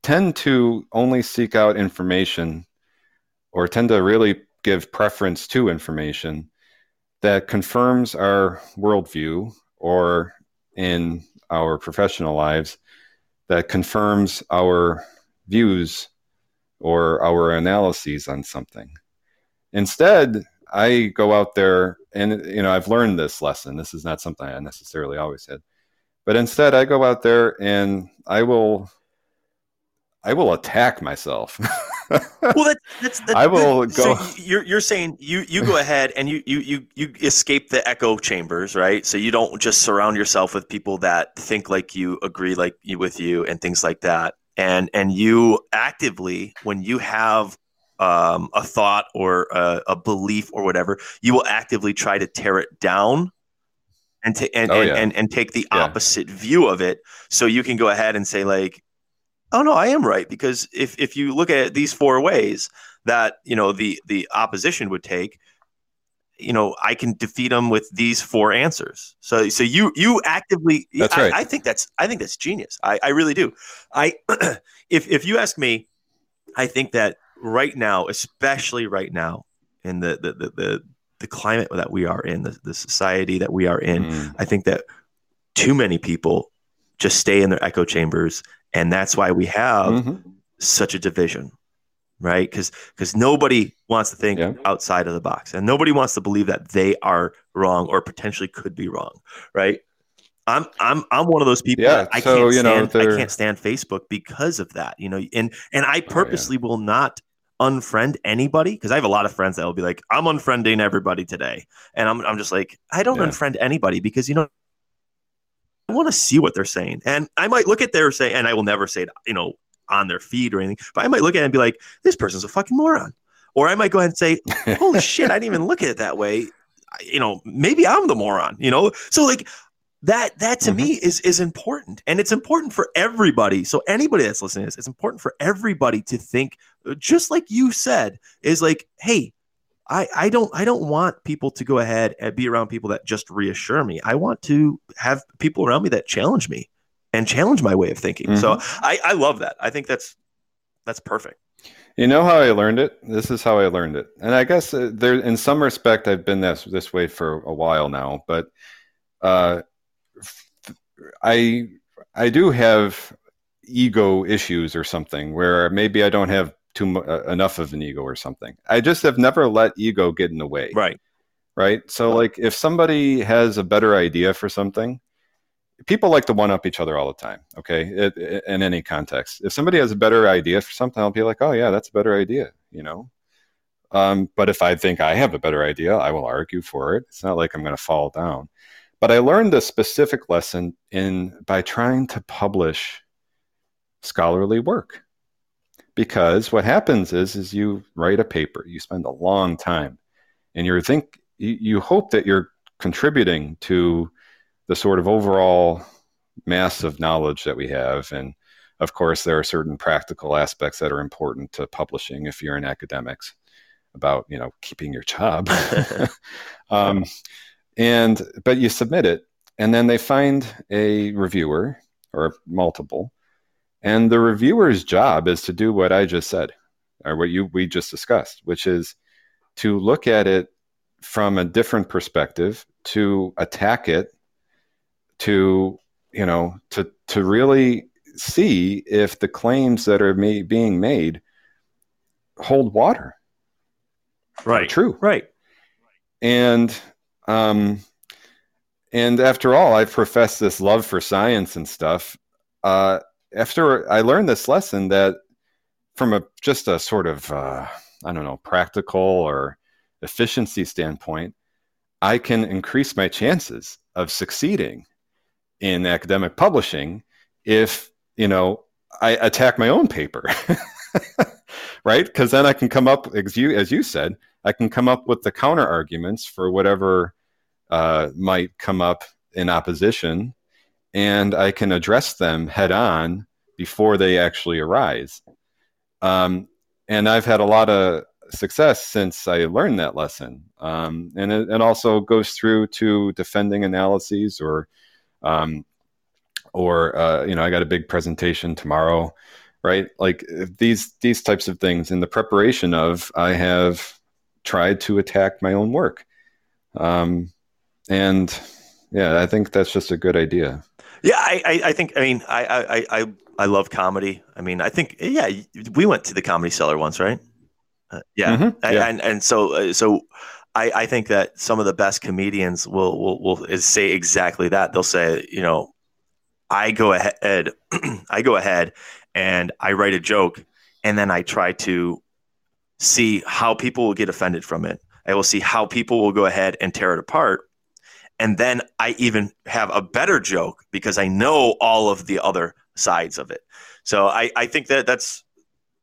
tend to only seek out information or tend to really give preference to information that confirms our worldview or in our professional lives that confirms our views or our analyses on something. Instead, I go out there and you know I've learned this lesson. This is not something I necessarily always had. But instead I go out there and I will I will attack myself. well, that, that's, that's I will go. So you're you're saying you you go ahead and you you you you escape the echo chambers, right? So you don't just surround yourself with people that think like you, agree like you with you, and things like that. And and you actively, when you have um, a thought or a, a, belief or whatever, you will actively try to tear it down and, t- and, oh, and, yeah. and, and, take the yeah. opposite view of it. So you can go ahead and say like, oh no, I am right because if if you look at these four ways that you know the the opposition would take, you know, I can defeat them with these four answers. So so you you actively That's I, right. I think that's I think that's genius. I, I really do. I if if you ask me, I think that right now, especially right now, in the the the the, the climate that we are in, the, the society that we are in, Mm. I think that too many people just stay in their echo chambers, and that's why we have Mhm. such a division, right? Because because nobody wants to think Yeah. outside of the box, and nobody wants to believe that they are wrong or potentially could be wrong, right? I'm I'm I'm one of those people Yeah, I so, can't you know, stand I can't stand Facebook because of that, you know, and and I purposely will not unfriend anybody because I have a lot of friends that will be like, I'm unfriending everybody today. And I'm I'm just like, I don't Yeah. unfriend anybody because you know I want to see what they're saying. And I might look at their say, and I will never say it, you know, on their feed or anything, but I might look at it and be like, this person's a fucking moron. Or I might go ahead and say, holy shit, I didn't even look at it that way. You know, maybe I'm the moron, you know? So like that that to me mm-hmm. is is important. And it's important for everybody. So anybody that's listening to this, it's important for everybody to think, uh, just like you said, is like, hey, I, I don't I don't want people to go ahead and be around people that just reassure me. I want to have people around me that challenge me and challenge my way of thinking. So I, I love that. I think that's that's perfect. You know how I learned it? This is how I learned it, and I guess uh, there, in some respect, I've been this this way for a while now. But uh, I I do have ego issues or something where maybe I don't have too uh, enough of an ego or something. I just have never let ego get in the way. Right. right? So, like, if somebody has a better idea for something, people like to one up each other all the time, okay, it, it- in any context. If somebody has a better idea for something, I'll be like, oh, yeah, that's a better idea, you know? Um, but if I think I have a better idea, I will argue for it. It's not like I'm going to fall down. But I learned a specific lesson in by trying to publish scholarly work. Because what happens is, is you write a paper, you spend a long time, and you think you, you hope that you're contributing to the sort of overall mass of knowledge that we have. And of course there are certain practical aspects that are important to publishing if you're in academics about you know keeping your job. Um, and but you submit it and then they find a reviewer or multiple and the reviewer's job is to do what i just said or what you we just discussed which is to look at it from a different perspective to attack it to you know to to really see if the claims that are ma- being made hold water Right. true Right. and um and after all i've professed this love for science and stuff uh after i learned this lesson that from a just a sort of uh i don't know practical or efficiency standpoint i can increase my chances of succeeding in academic publishing if you know i attack my own paper right? Because then i can come up as you as you said I can come up with the counter arguments for whatever uh, might come up in opposition, and I can address them head on before they actually arise. Um, and I've had a lot of success since I learned that lesson. Um, and it, it also goes through to defending analyses or, um, or uh, you know, I got a big presentation tomorrow, right? Like these these types of things in the preparation of, I have tried to attack my own work. Um, and yeah, I think that's just a good idea. Yeah, I, I, I think. I mean, I, I, I, I love comedy. I mean, I think. Yeah, we went to the comedy cellar once, right? Uh, yeah. Mhm, I- yeah. and and so uh, so, I, I think that some of the best comedians will will will say exactly that. They'll say, you know, I go ahead, I go ahead, and I write a joke, and then I try to see how people will get offended from it. I will see how people will go ahead and tear it apart. And then I even have a better joke because I know all of the other sides of it. So I, I think that that's,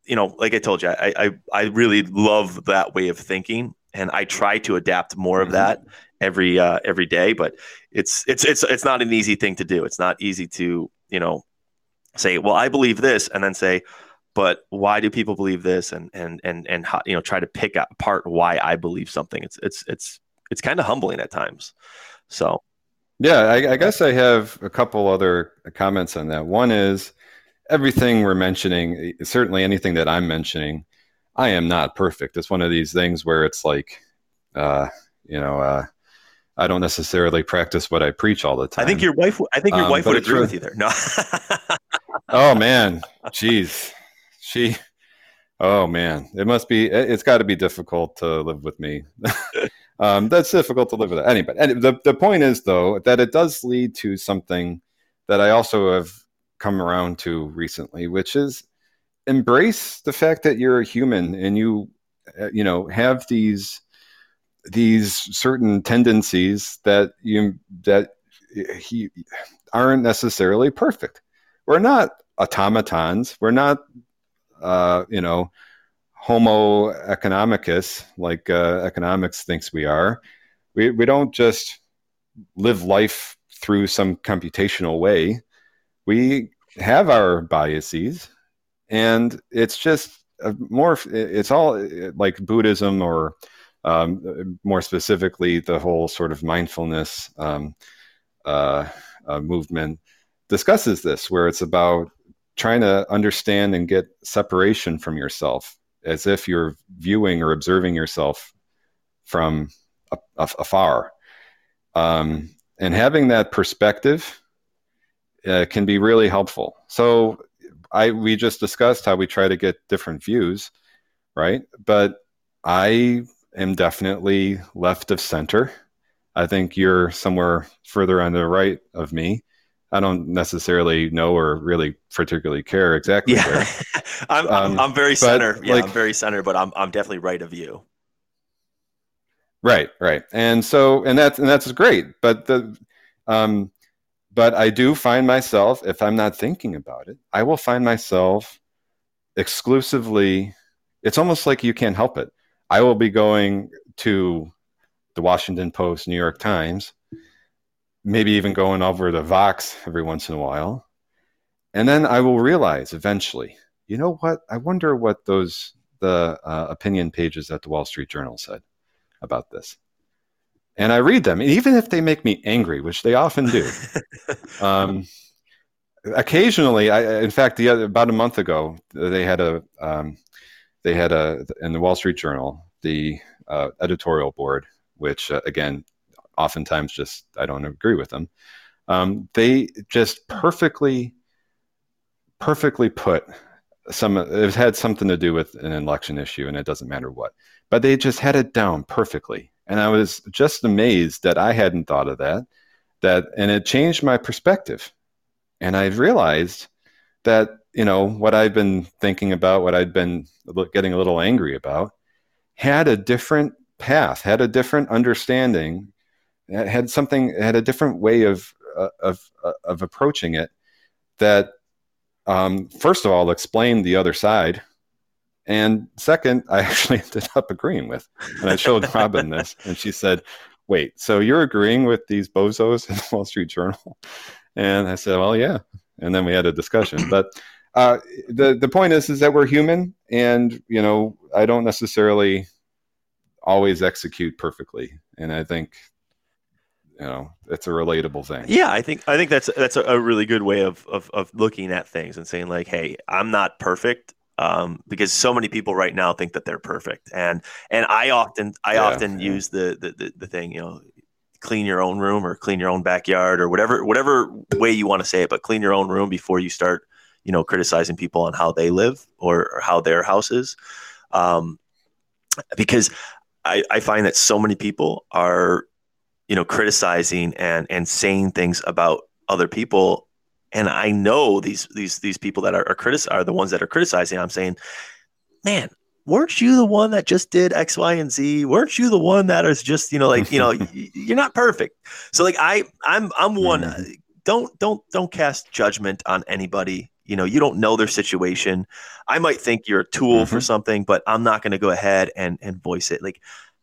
you know, like I told you, I, I, I really love that way of thinking. And I try to adapt more of Mhm. that every, uh, every day, but it's, it's, it's, it's not an easy thing to do. It's not easy to, you know, say, well, I believe this, and then say, but why do people believe this? And and and and how, you know, try to pick apart why I believe something. It's it's it's it's kind of humbling at times. So, yeah, I, I guess I have a couple other comments on that. One is everything we're mentioning, certainly anything that I'm mentioning, I am not perfect. It's one of these things where it's like, uh, you know, uh, I don't necessarily practice what I preach all the time. I think your wife. I think your um, wife would agree with you there. No. oh man, jeez, she. Oh man, it must be. It's got to be difficult to live with me. um, that's difficult to live with anybody. And the the point is though that it does lead to something that I also have come around to recently, which is embrace the fact that you're a human and you, uh, you know, have these these certain tendencies that you that he aren't necessarily perfect. We're not automatons. We're not, uh, you know, Homo economicus like uh, economics thinks we are. We we don't just live life through some computational way. We have our biases, and it's just more. It's all like Buddhism or um, more specifically, the whole sort of mindfulness um, uh, uh, movement discusses this, where it's about trying to understand and get separation from yourself as if you're viewing or observing yourself from afar. Um, and having that perspective uh, can be really helpful. So I we just discussed how we try to get different views, right? But I am definitely left of center. I think you're somewhere further on the right of me. I don't necessarily know or really particularly care exactly. Yeah, I'm, um, I'm, very center. Yeah, like, I'm very center, but I'm I'm definitely right of you. Right, right, and so and that's and that's great. But the, um, but I do find myself if I'm not thinking about it, I will find myself exclusively. It's almost like you can't help it. I will be going to the Washington Post, New York Times, maybe even going over to Vox every once in a while. And then I will realize eventually, you know what? I wonder what those the uh, opinion pages at the Wall Street Journal said about this. And I read them, and even if they make me angry, which they often do. um, occasionally, I, in fact, the other, about a month ago, they had a um, they had a in the Wall Street Journal the uh, editorial board, which uh, again, oftentimes just I don't agree with them. Um, they just perfectly, perfectly put some. It had something to do with an election issue, and it doesn't matter what. But they just had it down perfectly, and I was just amazed that I hadn't thought of that. That and it changed my perspective, and I realized that you know what I've been thinking about, what I'd been getting a little angry about, had a different path, had a different understanding, had something, had a different way of uh, of uh, of approaching it. That um, first of all explained the other side, and second, I actually ended up agreeing with. And I showed Robin this, and she said, "Wait, so you're agreeing with these bozos in the Wall Street Journal?" And I said, "Well, yeah." And then we had a discussion, but uh, the the point is is that we're human, and you know I don't necessarily always execute perfectly, and I think you know it's a relatable thing. Yeah, I think I think that's that's a, a really good way of, of of looking at things and saying like, hey, I'm not perfect. Um, because so many people right now think that they're perfect, and and I often I yeah, often yeah. use the, the the the thing you know clean your own room or clean your own backyard or whatever whatever way you want to say it, but clean your own room before you start you know, criticizing people on how they live or, or how their house is. Um, because I, I find that so many people are, you know, criticizing and, and saying things about other people. And I know these, these, these people that are, are, critic- are the ones that are criticizing. I'm saying, man, weren't you the one that just did X, Y, and Z? Weren't you the one that is just, you know, like, you know, you're not perfect. So like I, I'm, I'm one, mm-hmm. don't, don't, don't cast judgment on anybody you know you don't know their situation i might think you're a tool mm-hmm. for something but i'm not going to go ahead and and voice it like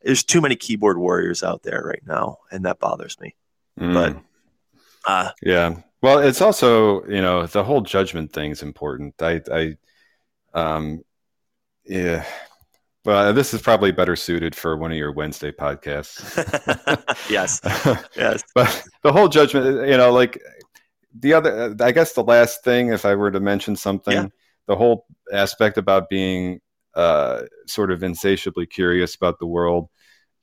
there's too many keyboard warriors out there right now and that bothers me mm. but uh, yeah Well, it's also you know the whole judgment thing is important. I, I, um, yeah. Well, this is probably better suited for one of your Wednesday podcasts. yes, yes. But the whole judgment, you know, like the other, I guess the last thing, if I were to mention something, Yeah. the whole aspect about being uh, sort of insatiably curious about the world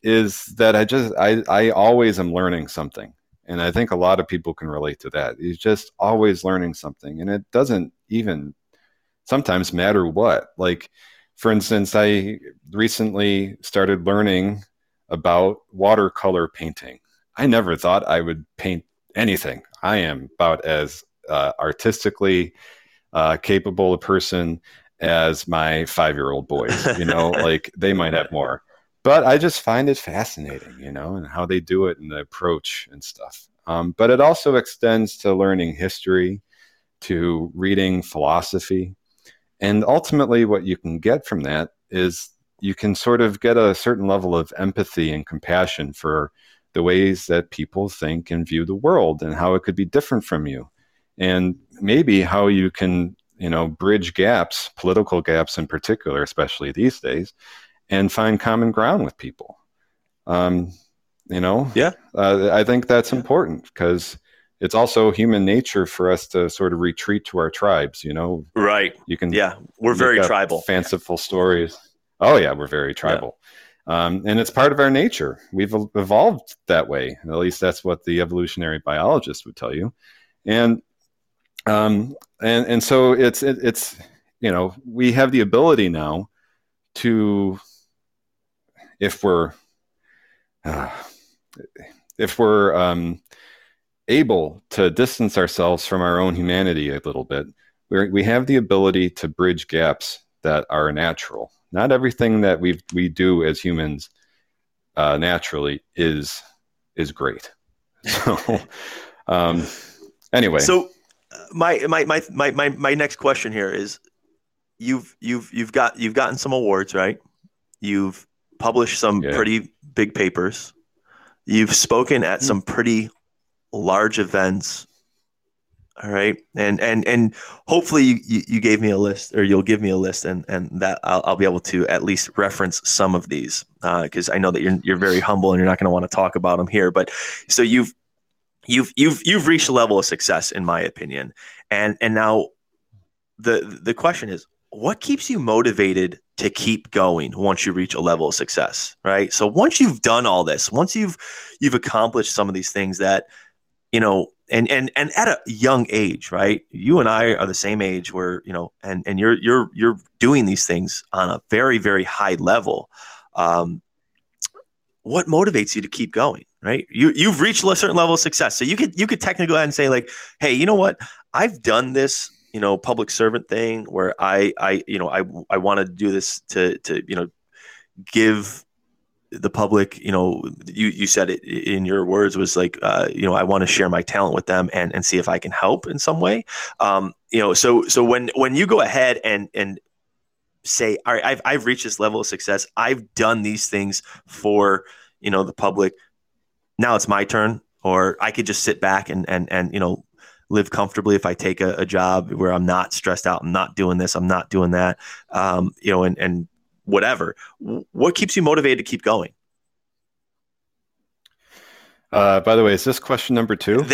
is that I just, I, I always am learning something. And I think a lot of people can relate to that. He's just always learning something. And it doesn't even sometimes matter what. Like, for instance, I recently started learning about watercolor painting. I never thought I would paint anything. I am about as uh, artistically uh, capable a person as my five year old boys. You know, like they might have more. But I just find it fascinating, you know, and how they do it and the approach and stuff. Um, but it also extends to learning history, to reading philosophy. And ultimately, what you can get from that is you can sort of get a certain level of empathy and compassion for the ways that people think and view the world and how it could be different from you. And maybe how you can, you know, bridge gaps, political gaps in particular, especially these days, and find common ground with people. Um, you know, Yeah. uh, I think that's important because it's also human nature for us to sort of retreat to our tribes. You know, Right. you can Yeah. We're very tribal. fanciful stories. Oh yeah, we're very tribal, um, and it's part of our nature. We've evolved that way. At least that's what the evolutionary biologist would tell you. And um, and and so it's it, it's you know we have the ability now to if we're uh, if we're um, able to distance ourselves from our own humanity a little bit, we're, we have the ability to bridge gaps that are natural. Not everything that we we do as humans uh, naturally is is great. So, um, anyway, So my, my my my my my next question here is you've you've you've got you've gotten some awards, right? You've published some Yeah. pretty big papers. You've spoken at hmm. some pretty large events. All right. And and and hopefully you, you, gave me a list or you'll give me a list and and that I'll, I'll be able to at least reference some of these uh, because I know that you're you're very humble and you're not going to want to talk about them here. But so you've you've you've you've reached a level of success in my opinion. And and now the the question is what keeps you motivated to keep going once you reach a level of success right? So once you've done all this once you've you've accomplished some of these things that you know and and and at a young age right? You and i are the same age where you know and and you're you're you're doing these things on a very very high level. Um what motivates you to keep going right? You you've reached a certain level of success. So you could you could technically go ahead and say like hey you know what? I've done this you know public servant thing where i i you know i i want to do this to to you know give the public you know you you said it in your words was like uh, you know i want to share my talent with them and and see if i can help in some way. Um you know so so when when you go ahead and and say all right I've, I've reached this level of success. I've done these things for you know the public. Now it's my turn or i could just sit back and and and you know live comfortably if i take a, a job where i'm not stressed out. I'm not doing this. I'm not doing that. Um you know and and whatever. What keeps you motivated to keep going? Uh, by the way, is this question number two?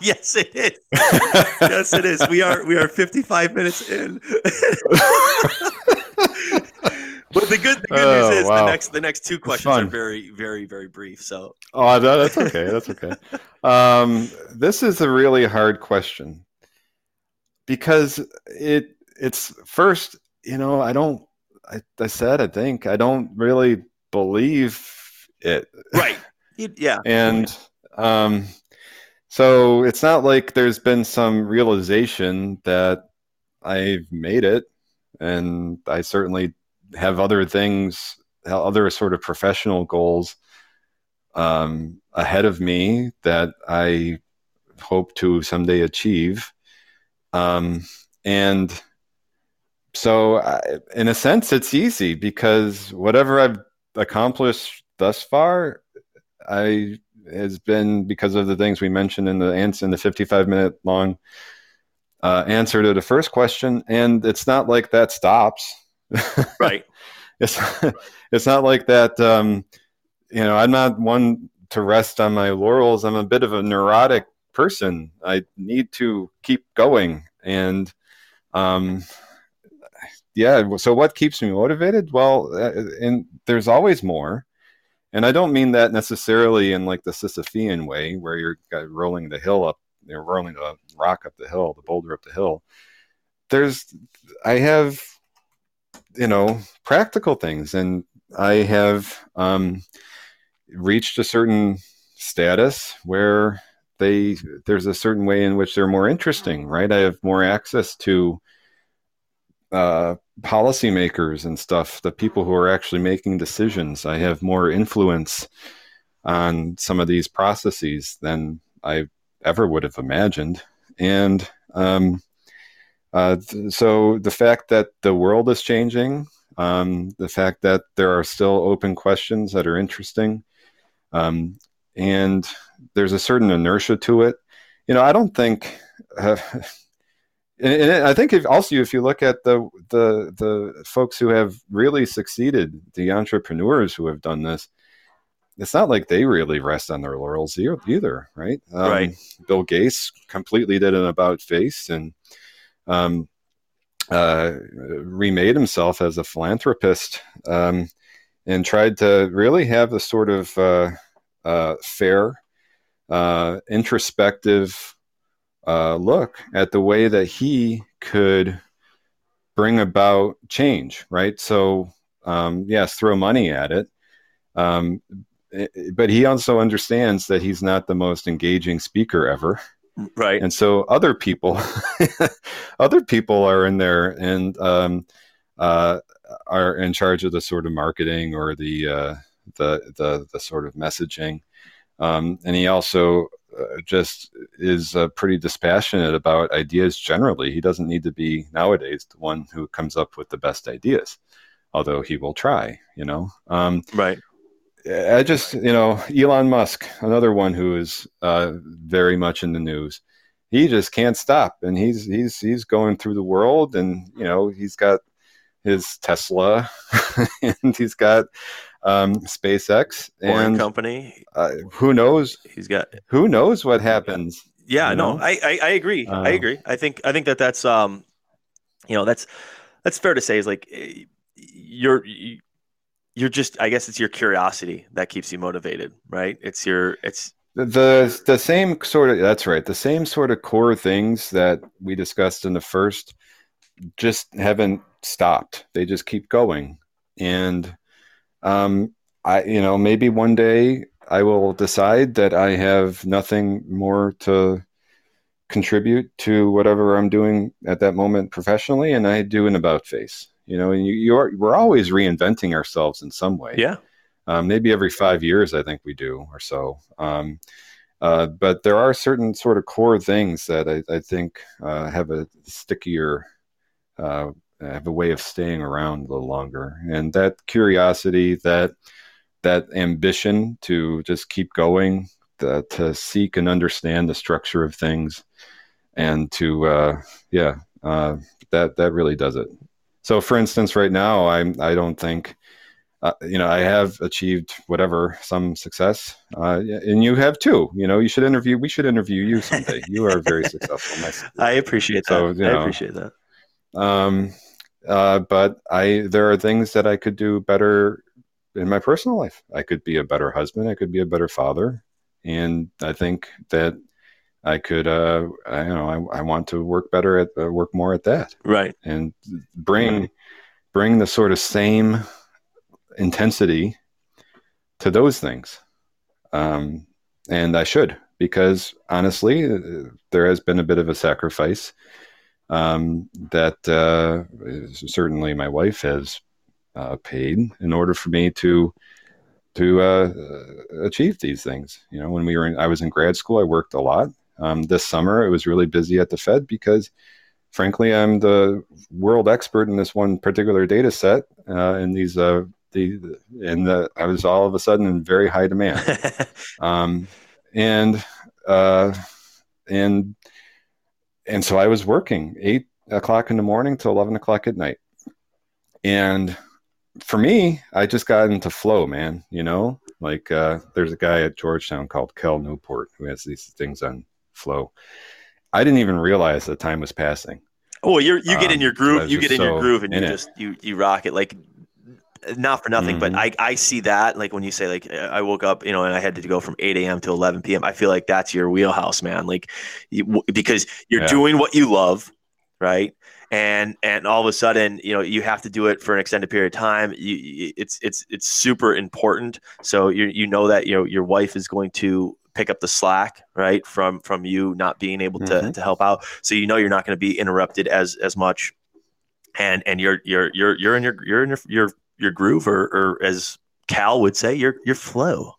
yes it is. Yes it is. We are we are 55 minutes in but the good the good Oh, news is the next the next two questions are very very very brief so Oh, no, that's okay. That's okay. Um, this is a really hard question because it it's first, you know, I don't. I, I said I think I don't really believe it, right You- yeah and um, so it's not like there's been some realization that I've made it, and I certainly have other things, other sort of professional goals um, ahead of me that I hope to someday achieve. Um, and so, I, in a sense, it's easy because whatever I've accomplished thus far, I has been because of the things we mentioned in the answer in the 55 minute long uh, answer to the first question, and it's not like that stops. Right. it's it's not like that. Um, you know, I'm not one to rest on my laurels. I'm a bit of a neurotic person. I need to keep going, and um, yeah. So what keeps me motivated? Well, uh, and there's always more. And I don't mean that necessarily in like the Sisyphean way, where you're rolling the hill up, you're rolling the rock up the hill, the boulder up the hill. There's, I have, you know, practical things, and I have um, reached a certain status where they there's a certain way in which they're more interesting, right? I have more access to uh, policymakers and stuff, the people who are actually making decisions. I have more influence on some of these processes than I ever would have imagined. And um, uh, th- so the fact that the world is changing, um, the fact that there are still open questions that are interesting, um, and there's a certain inertia to it. You know, I don't think. Uh, and, and I think if also if you look at the the the folks who have really succeeded, the entrepreneurs who have done this, it's not like they really rest on their laurels either, right? Um, right. Bill Gates completely did an about face and um, uh, remade himself as a philanthropist um, and tried to really have a sort of uh, uh, fair, uh, introspective uh, look at the way that he could bring about change, right? So, um, yes, throw money at it. Um, eh, but he also understands that he's not the most engaging speaker ever. Right. And so other people, other people are in there and um, uh, are in charge of the sort of marketing or the, uh, the, the, the sort of messaging. Um, and he also uh, just is uh, pretty dispassionate about ideas generally. He doesn't need to be nowadays the one who comes up with the best ideas, although he will try. You know, um, right. I just you know Elon Musk, another one who is uh, very much in the news. He just can't stop, and he's he's he's going through the world, and you know he's got his Tesla, and he's got um, SpaceX and company. Uh, who knows? He's got who knows what happens. Yeah, no, I, I, I agree. Uh, I agree. I think I think that that's um, you know, that's that's fair to say. Is like eh, you're you're just. I guess it's your curiosity that keeps you motivated, right? It's your it's the the same sort of that's right the same sort of core things that we discussed in the first just haven't stopped they just keep going and um, I, you know, maybe one day I will decide that I have nothing more to contribute to whatever I'm doing at that moment professionally, and I do an about face. You know, and you, you're we're always reinventing ourselves in some way. Yeah. Um, maybe every five years, I think we do or so. Um, uh, but there are certain sort of core things that I, I think uh, have a stickier uh, have a way of staying around a little longer. And that curiosity, that that ambition to just keep going, the, to seek and understand the structure of things, and to uh, yeah, uh, that that really does it. So, for instance, right now, I'm I don't think. Uh, you know, I have achieved whatever some success, uh, and you have too. You know, you should interview. We should interview you someday. you are very successful. I appreciate that. So, you know, I appreciate that. Um, uh, but I there are things that I could do better in my personal life. I could be a better husband. I could be a better father, and I think that I could. Uh, I you know I, I want to work better at uh, work more at that. Right. And bring bring the sort of same intensity to those things. Um, and I should because honestly, uh, there has been a bit of a sacrifice um, that uh, certainly my wife has uh, paid in order for me to to uh, achieve these things. You know, when we were in, I was in grad school, I worked a lot. Um, this summer, it was really busy at the Fed because, frankly, I'm the world expert in this one particular data set uh, in these uh, the, and the, I was all of a sudden in very high demand. um, and uh, and and so I was working eight o'clock in the morning to eleven o'clock at night, and for me, I just got into flow, man. You know, like uh, there's a guy at Georgetown called Cal Newport who has these things on flow. I didn't even realize the time was passing. Oh, you you get um, in your groove. You get in so your groove, and you just you you rock it. Like not for nothing, mm-hmm. but I, I see that like when you say like I woke up, you know, and I had to go from 8 a.m. to 11 p.m. I feel like that's your wheelhouse, man. Like you, because you're yeah. doing what you love, right? And and all of a sudden, you know, you have to do it for an extended period of time. You, it's it's it's super important. So you you know that you know your wife is going to pick up the slack right from from you not being able to mm-hmm. to help out. So you know you're not going to be interrupted as as much and and you're you're you're you're in your you're in your, your your groove, or, or as Cal would say, your your flow.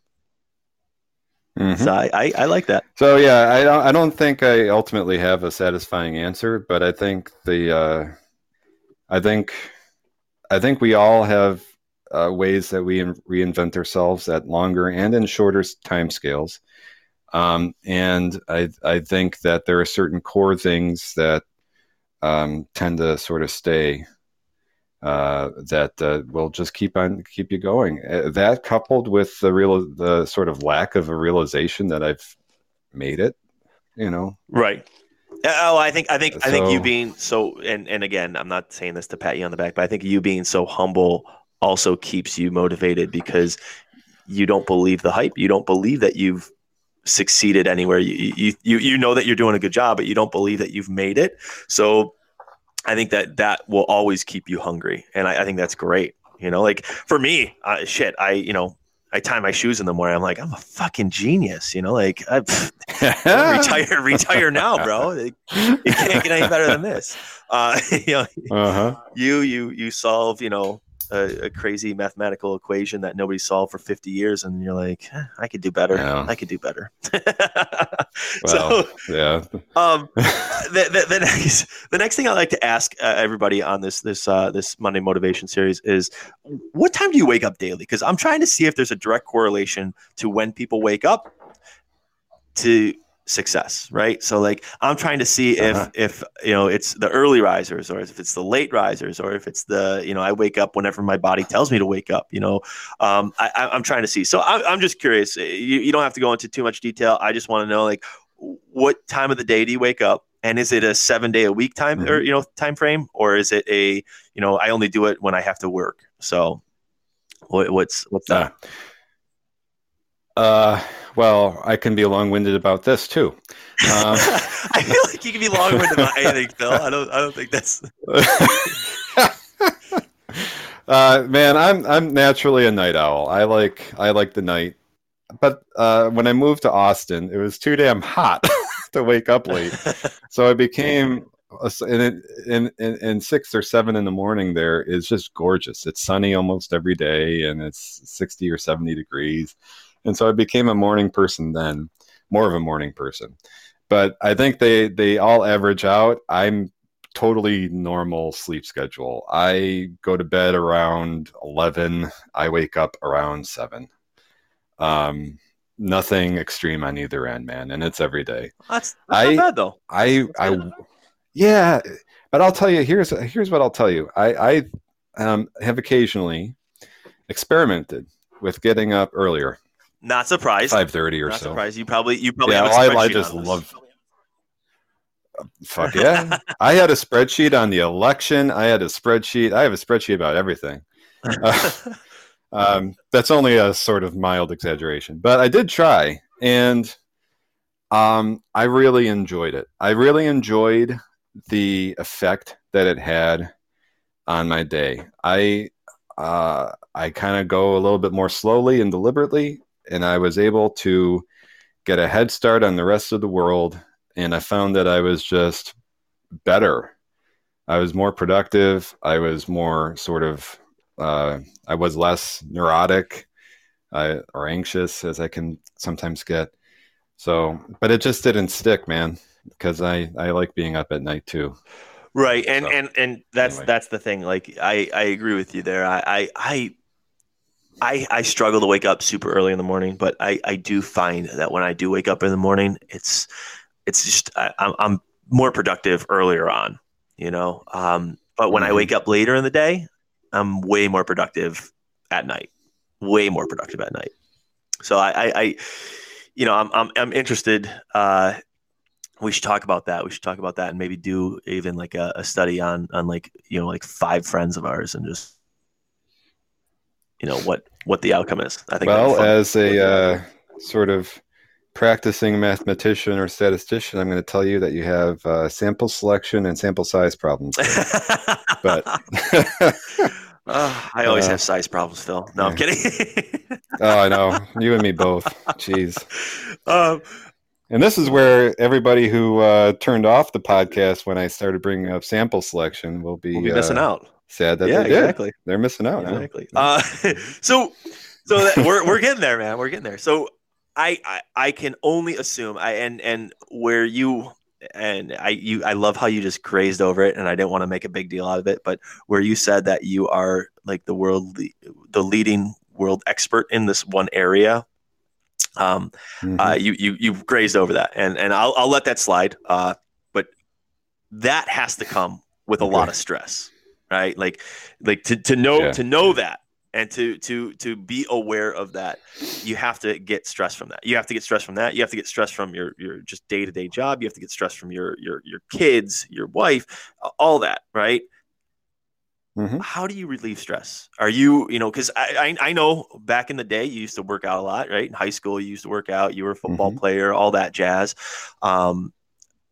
Mm-hmm. So I, I, I, like that. So yeah, I don't I don't think I ultimately have a satisfying answer, but I think the uh, I think I think we all have uh, ways that we reinvent ourselves at longer and in shorter time scales. Um, and I I think that there are certain core things that um, tend to sort of stay uh, that uh, will just keep on keep you going. Uh, that coupled with the real the sort of lack of a realization that I've made it, you know, right. Oh, I think I think so, I think you being so and and again, I'm not saying this to pat you on the back, but I think you being so humble also keeps you motivated because you don't believe the hype. You don't believe that you've succeeded anywhere. You you you, you know that you're doing a good job, but you don't believe that you've made it. So I think that that will always keep you hungry, and I, I think that's great. You know, like for me, uh, shit, I you know I tie my shoes in the morning. I'm like, I'm a fucking genius, you know. Like, I, retire, retire now, bro. It, it, can't get any better than this. Uh, you know, uh-huh. you you you solve, you know, a, a, crazy mathematical equation that nobody solved for 50 years, and you're like, eh, I could do better. Yeah. I could do better. well, so, yeah. Um, the, the, the, next the next thing I like to ask uh, everybody on this this uh, this Monday motivation series is, what time do you wake up daily? Because I'm trying to see if there's a direct correlation to when people wake up to success right? So like i'm trying to see uh-huh. if if you know it's the early risers or if it's the late risers or if it's the you know i wake up whenever my body tells me to wake up you know? Um, I, i'm trying to see. So i'm, I'm just curious. You, you don't have to go into too much detail. I just want to know like what time of the day do you wake up? And is it a seven day a week time mm-hmm. or you know time frame? Or is it a you know i only do it when i have to work. So what, what's what's that? Uh well, I can be long-winded about this too. Um, I feel like you can be long-winded about anything, Phil. I don't. I don't think that's. uh, man, I'm I'm naturally a night owl. I like I like the night, but uh, when I moved to Austin, it was too damn hot to wake up late, so I became in, in, in, in six or seven in the morning there is just gorgeous. It's sunny almost every day and it's 60 or 70 degrees. And so I became a morning person then, more of a morning person. But I think they they all average out. I'm totally normal sleep schedule. I go to bed around 11. I wake up around 7. Um nothing extreme on either end, man, and it's every day. That's, that's I, not bad though. I I yeah, but I'll tell you here's here's what I'll tell you. I I um, have occasionally experimented with getting up earlier. Not surprised. Five thirty or Not so. Surprised. You probably you probably yeah. I just love. Fuck yeah! I had a spreadsheet on the election. I had a spreadsheet. I have a spreadsheet about everything. Uh, um, that's only a sort of mild exaggeration, but I did try, and um, I really enjoyed it. I really enjoyed the effect that it had on my day. I uh, I kind of go a little bit more slowly and deliberately, and I was able to get a head start on the rest of the world. And I found that I was just better. I was more productive. I was more sort of, uh, I was less neurotic uh, or anxious as I can sometimes get. So, but it just didn't stick, man, because I, I like being up at night too. Right. And, so, and, and that's, anyway. that's the thing. Like, I, I agree with you there. I, I, I I, I struggle to wake up super early in the morning, but I, I do find that when I do wake up in the morning, it's it's just I, I'm, I'm more productive earlier on, you know. Um, but when I Mhm. wake up later in the day, I'm way more productive at night. Way more productive at night. So I, I, I you know, I'm I'm, I'm interested. Uh, we should talk about that. We should talk about that and maybe do even like a, a study on on like you know like five friends of ours and just you know what what the outcome is. I think. Well, as a uh, sort of practicing mathematician or statistician, I'm going to tell you that you have uh, sample selection and sample size problems. but Uh, I always Uh, have size problems, Phil. No, I'm kidding. oh, I know you and me both. Jeez. um, And this is where everybody who uh, turned off the podcast when I started bringing up sample selection will be, we'll be missing uh, out. Sad that Yeah, they did. exactly. They're missing out. Exactly. Uh, so, so that, we're we're getting there, man. We're getting there. So, I I, I can only assume. I and and where you and I you I love how you just grazed over it, and I didn't want to make a big deal out of it, but where you said that you are like the world the leading world expert in this one area. Um, Mhm. uh, you you you've grazed over that, and and I'll I'll let that slide. Uh, but that has to come with a lot of stress, right? Like like to to know Yeah. to know that and to to to be aware of that, you have to get stress from that. You have to get stress from that. You have to get stress from your your just day to day job. You have to get stress from your your your kids, your wife, all that, right? Mhm. how do you relieve stress? Are you, you know, because I, I I know back in the day you used to work out a lot, right? In high school you used to work out. You were a football Mhm. player, all that jazz. Um,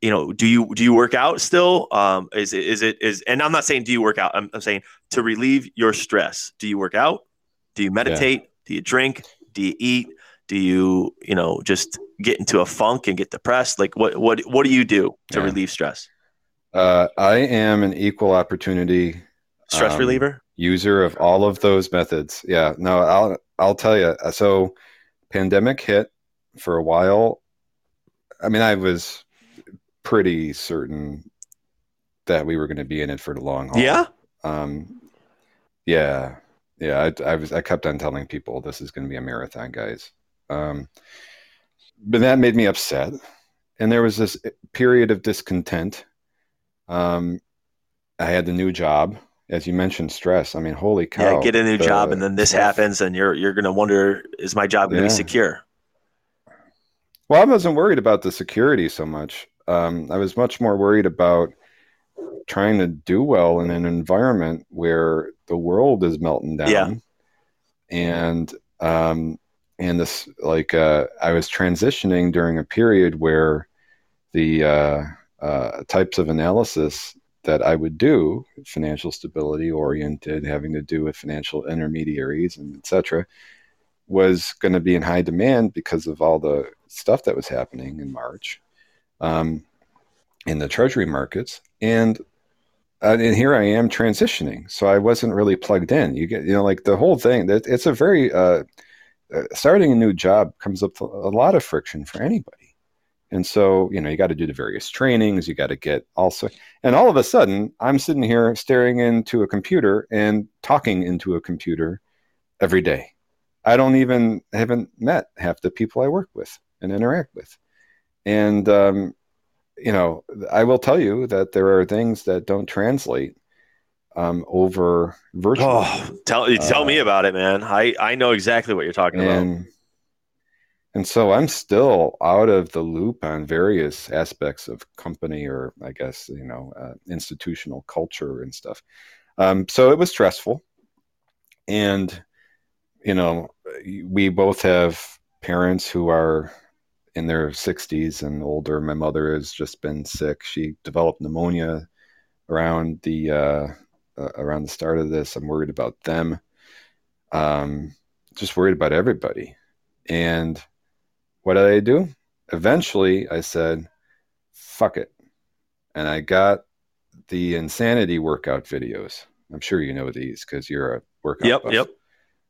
you know, do you do you work out still? Um, is it is it is? And I'm not saying do you work out. I'm, I'm saying to relieve your stress. Do you work out? Do you meditate? Do you drink? Do you eat? Do you you know just get into a funk and get depressed? Like what what what do you do to Yeah. relieve stress? Uh, I am an equal opportunity Stress Um, reliever. user of all of those methods. Yeah, no, I'll I'll tell you. So, pandemic hit for a while. I mean, I was pretty certain that we were going to be in it for the long haul. Yeah. Um, yeah, yeah. I, I was. I kept on telling people this is going to be a marathon, guys. Um, but that made me upset, and there was this period of discontent. Um, I had the new job, as you mentioned, stress. I mean, holy cow! Yeah, get a new the- job, and then this happens, and you're you're gonna wonder, is my job gonna Yeah. be secure? Well, I wasn't worried about the security so much. Um, I was much more worried about trying to do well in an environment where the world is melting down. Yeah. And um, and this like uh, I was transitioning during a period where the uh, uh, types of analysis that I would do, financial stability oriented, having to do with financial intermediaries and etc., was going to be in high demand because of all the stuff that was happening in March um, in the treasury markets. And uh, and here I am transitioning, so I wasn't really plugged in. You get, you know, like the whole thing. That it's a very uh, uh, starting a new job comes up a lot of friction for anybody, and so you know you got to do the various trainings. You got to get also, and all of a sudden I'm sitting here staring into a computer and talking into a computer every day. I don't even haven't met half the people I work with and interact with, and um, you know I will tell you that there are things that don't translate um, over virtual. Oh, tell tell me Uh, about it, man. I I know exactly what you're talking about. and and so I'm still out of the loop on various aspects of company or I guess you know uh, institutional culture and stuff. Um, so it was stressful, and you know we both have parents who are in their 60s and older. My mother has just been sick. She developed pneumonia around the uh, uh, around the start of this. I'm worried about them. Um, just worried about everybody. And what did I do? Eventually, I said, fuck it. And I got the insanity workout videos. I'm sure you know these because you're a workout. Yep, buff. yep.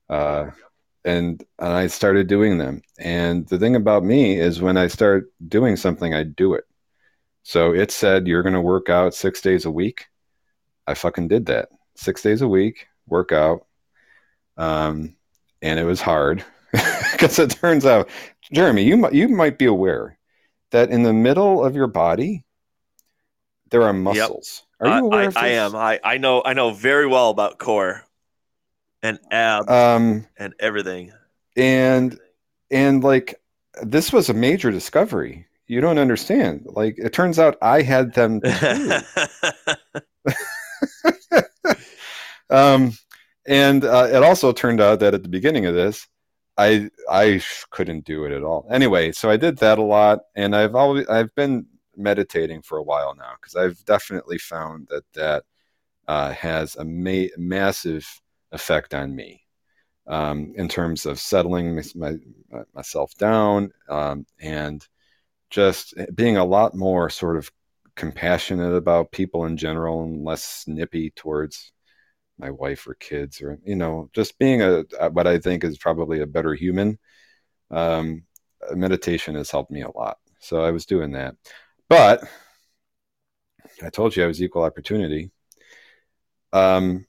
Uh, and, and I started doing them. And the thing about me is when I start doing something, I do it. So it said, you're going to work out six days a week. I fucking did that. Six days a week, work out. Um, and it was hard because it turns out, Jeremy, you might you might be aware that in the middle of your body there are muscles. Are you aware I, of this? I am. I, I know. I know very well about core and abs Um, and everything. and and like this was a major discovery. You don't understand. Like it turns out I had them um, and uh, it also turned out that at the beginning of this, I I couldn't do it at all. Anyway, so I did that a lot, and I've always I've been meditating for a while now because I've definitely found that that uh, has a ma- massive effect on me um, in terms of settling my, my, myself down um, and just being a lot more sort of compassionate about people in general and less snippy towards my wife or kids or you know just being a what i think is probably a better human um, meditation has helped me a lot. So i was doing that. But i told you i was equal opportunity. Um,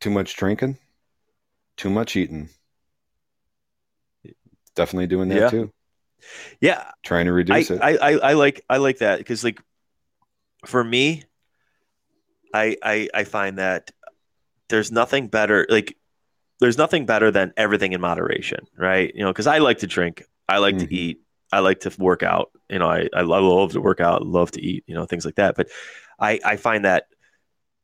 too much drinking too much eating definitely doing that Yeah. too yeah, trying to I, reduce it I, I, I like I like that because like for me, I, I I find that there's nothing better like there's nothing better than everything in moderation, right? You know, because I like to drink, I like Mhm. to eat, I like to work out. You know, I I love to work out, love to eat, you know, things like that. But I I find that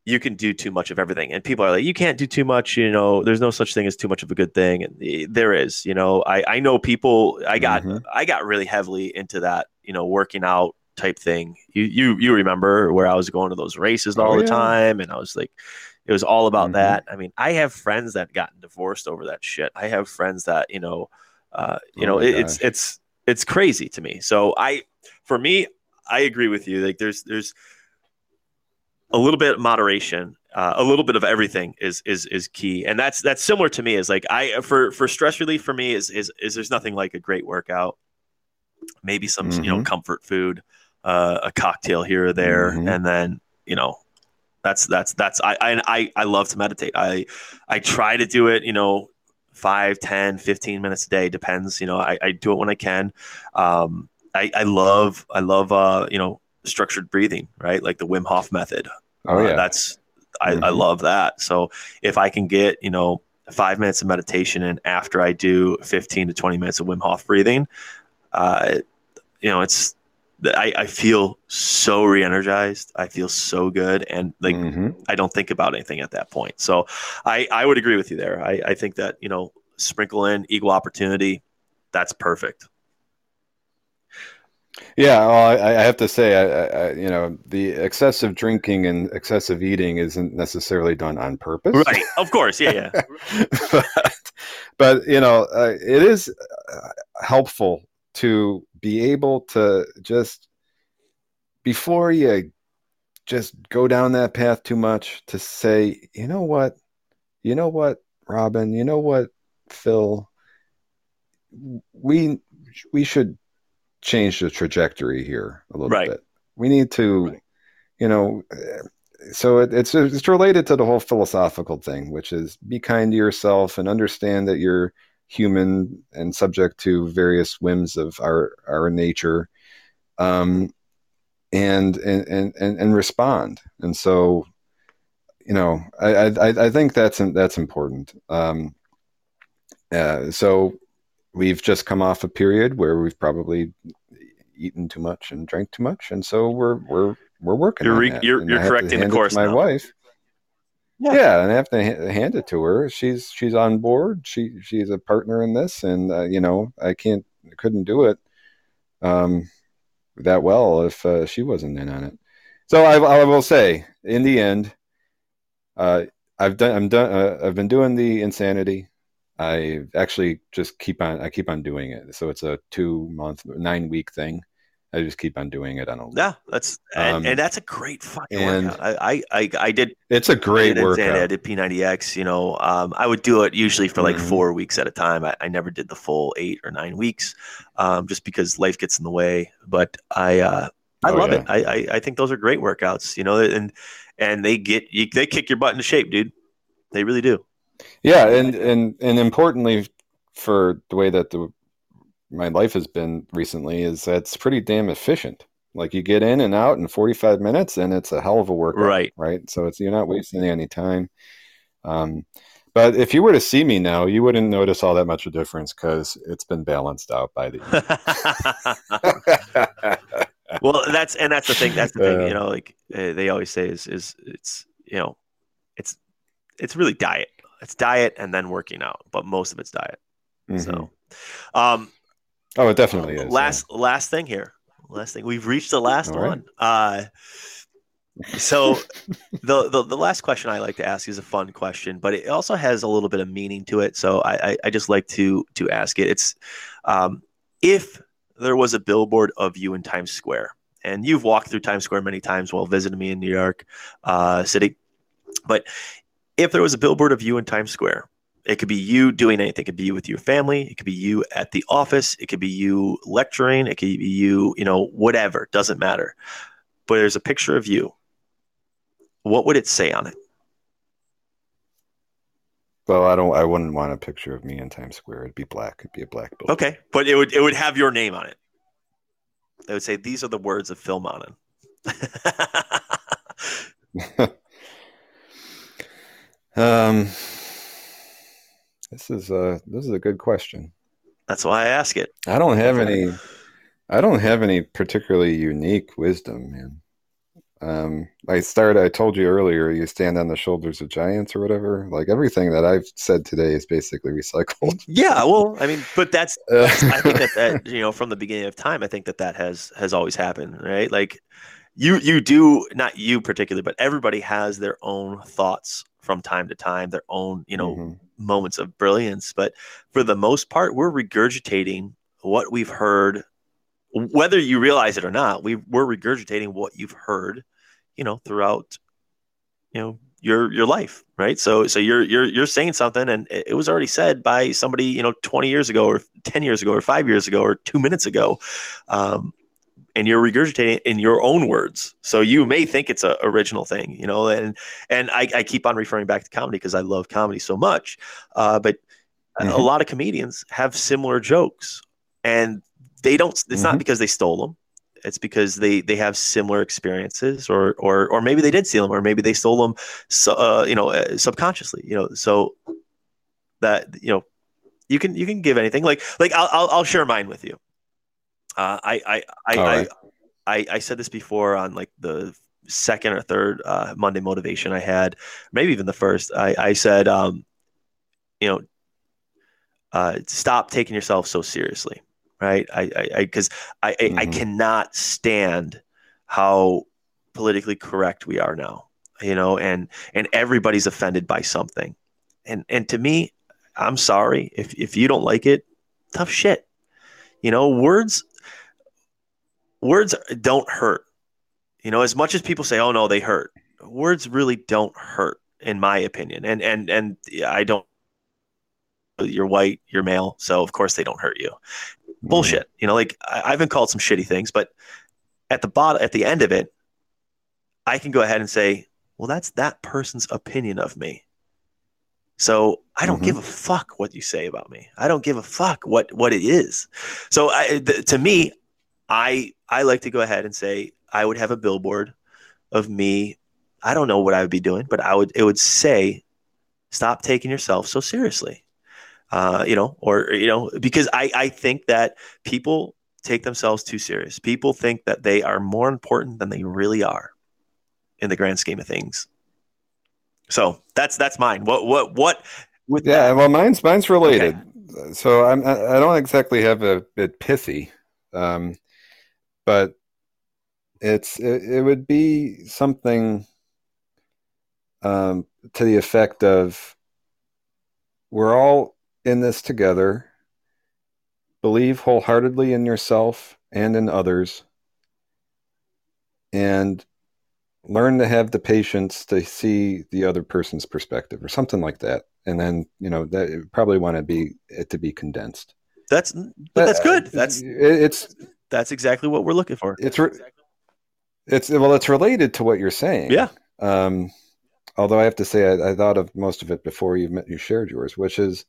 you can do too much of everything, and people are like, you can't do too much. You know, there's no such thing as too much of a good thing, and eh, there is. You know, I I know people. I got Mhm. I got really heavily into that. You know, working out type thing. You you you remember where I was going to those races all Oh, the yeah. time, and I was like, it was all about Mhm. that. I mean, I have friends that gotten divorced over that shit. I have friends that you know, uh, you Oh know, it, it's it's it's crazy to me. So I, for me, I agree with you. Like, there's there's a little bit of moderation, uh, a little bit of everything is is is key, and that's that's similar to me. Is like I for for stress relief for me is is is there's nothing like a great workout, maybe some you know Mhm. comfort food, uh, a cocktail here or there, Mhm. and then you know that's that's that's I, I I I love to meditate. I I try to do it, you know, 5, 10, 15 minutes a day, depends, you know, I, I do it when I can. Um I, I love I love uh, you know, structured breathing, right? Like the Wim Hof method. Oh Uh, yeah that's I, I Mhm. love that. So if I can get, you know, five minutes of meditation and after I do 15 to 20 minutes of Wim Hof breathing, uh, you know, it's I, I feel so re-energized. I feel so good, and like Mhm. I don't think about anything at that point. So I, I would agree with you there. I, I think that, you know, sprinkle in equal opportunity. That's perfect. Yeah, well, I, I have to say, I, I, you know, the excessive drinking and excessive eating isn't necessarily done on purpose. Right. Of course. Yeah. Yeah. but, but, you know, uh, it is uh, helpful to be able to just, before you just go down that path too much, to say, you know what, you know what, Robin, you know what, Phil, we we should change the trajectory here a little Right. bit. We need to, Right. you know, so it, it's it's related to the whole philosophical thing, which is be kind to yourself and understand that you're human and subject to various whims of our our nature, um, and and and and, and respond. And so, you know, I I, I think that's that's important. Um, uh, so we've just come off a period where we've probably eaten too much and drank too much, and so we're we're we're working. You're on re- that. you're- you're I have to correcting the hand it to course my now. wife. Yeah. Yeah. and I have to ha- hand it to her. She's she's on board. She she's a partner in this, and uh, you know I can't couldn't do it um, that well if uh, she wasn't in on it. So I, I will say, in the end, uh, I've done I'm done. Uh, I've been doing the insanity. I actually just keep on. I keep on doing it. So it's a two month, nine week thing. I just keep on doing it on a. Yeah. That's, and, Um, and that's a great fucking workout. I, I, I, I did, It's a great did Insanity. I did P90X, you know, um, I would do it usually for like Mhm. four weeks at a time. I, I never did the full eight or nine weeks, um, just because life gets in the way, but I, uh, I Oh, love yeah. it. I, I, I think those are great workouts, you know, and, and they get you, they kick your butt into shape, dude. They really do. Yeah, and and and importantly, for the way that the my life has been recently, is that it's pretty damn efficient. Like you get in and out in 45 minutes, and it's a hell of a workout. Right. Right. So it's you're not wasting any time. Um, but if you were to see me now, you wouldn't notice all that much of a difference because it's been balanced out by the. well, that's and that's the thing. That's the thing. Uh, you know, like uh, they always say is is it's you know, it's it's really diet. It's diet and then working out, but most of it's diet. Mhm. So, um, oh, it definitely is. last last thing here. Last thing. We've reached the last right. one. Uh, so the, the the last question I like to ask is a fun question, but it also has a little bit of meaning to it. So I I, I just like to to ask it. It's um, if there was a billboard of you in Times Square, and you've walked through Times Square many times while visiting me in New York uh, City, but if there was a billboard of you in Times Square, it could be you doing anything. It could be you with your family. It could be you at the office. It could be you lecturing. It could be you, you know, whatever. Doesn't matter. But there's a picture of you. What would it say on it? Well, I don't. I wouldn't want a picture of me in Times Square. It'd be black. It'd be a black building. Okay, but it would it would have your name on it. It would say these are the words of Phil Monin. Um, this is a this is a good question. That's why I ask it. I don't have any. I don't have any particularly unique wisdom, man. Um, I started. I told you earlier. You stand on the shoulders of giants, or whatever. Like everything that I've said today is basically recycled. Yeah, well, I mean, but that's Uh, I think that that you know from the beginning of time, I think that that has has always happened, right? Like you you do not you particularly, but everybody has their own thoughts from time to time, their own you know Mhm. moments of brilliance. But for the most part, we're regurgitating what we've heard, whether you realize it or not. We we're regurgitating what you've heard, you know, throughout you know your your life right so so you're you're you're saying something and it it was already said by somebody you know 20 years ago or 10 years ago or 5 years ago or 2 minutes ago um and you're regurgitating it in your own words. So you may think it's a original thing you know and and i, I keep on referring back to comedy because i love comedy so much. Uh, but a Mhm. lot of comedians have similar jokes and they don't it's not Mhm. because they stole them it's because they they have similar experiences or or or maybe they did steal them or maybe they stole them so, uh, you know uh, subconsciously you know. So that you know you can you can give anything. Like like i'll i'll, I'll share mine with you uh, i i I, All I. I i said this before on like the second or third uh, monday motivation i had maybe even the first. I i said um you know uh stop taking yourself so seriously right? I i because I, I, I Mhm. cannot stand how politically correct we are now you know and and everybody's offended by something. And and to me i'm sorry. If if you don't like it tough shit. You know words words don't hurt you know as much as people say oh no they hurt words really don't hurt in my opinion and and and i don't you're white you're male so of course they don't hurt you bullshit. You know, like I, I've been called some shitty things, but at the bottom, at the end of it, I can go ahead and say, well, that's that person's opinion of me. So I don't Mhm. give a fuck what you say about me. I don't give a fuck what what it is. So I, th- to me, I I like to go ahead and say I would have a billboard of me. I don't know what I would be doing, but I would it would say, stop taking yourself so seriously uh, you know, or you know, because I I think that people take themselves too serious. People think that they are more important than they really are in the grand scheme of things. So that's that's mine. What what what with Yeah, that? well, mine's mine's related. So I'm I I don't exactly have a bit pithy, um, but it's it, it would be something um, to the effect of we're all in this together. Believe wholeheartedly in yourself and in others, and learn to have the patience to see the other person's perspective, or something like that. And then you know that probably want to be it to be condensed. That's but that's good. That's it, it's that's exactly what we're looking for. it's re- it's well it's related to what you're saying. Yeah. Um, although I have to say I, I thought of most of it before you met, you shared yours, which is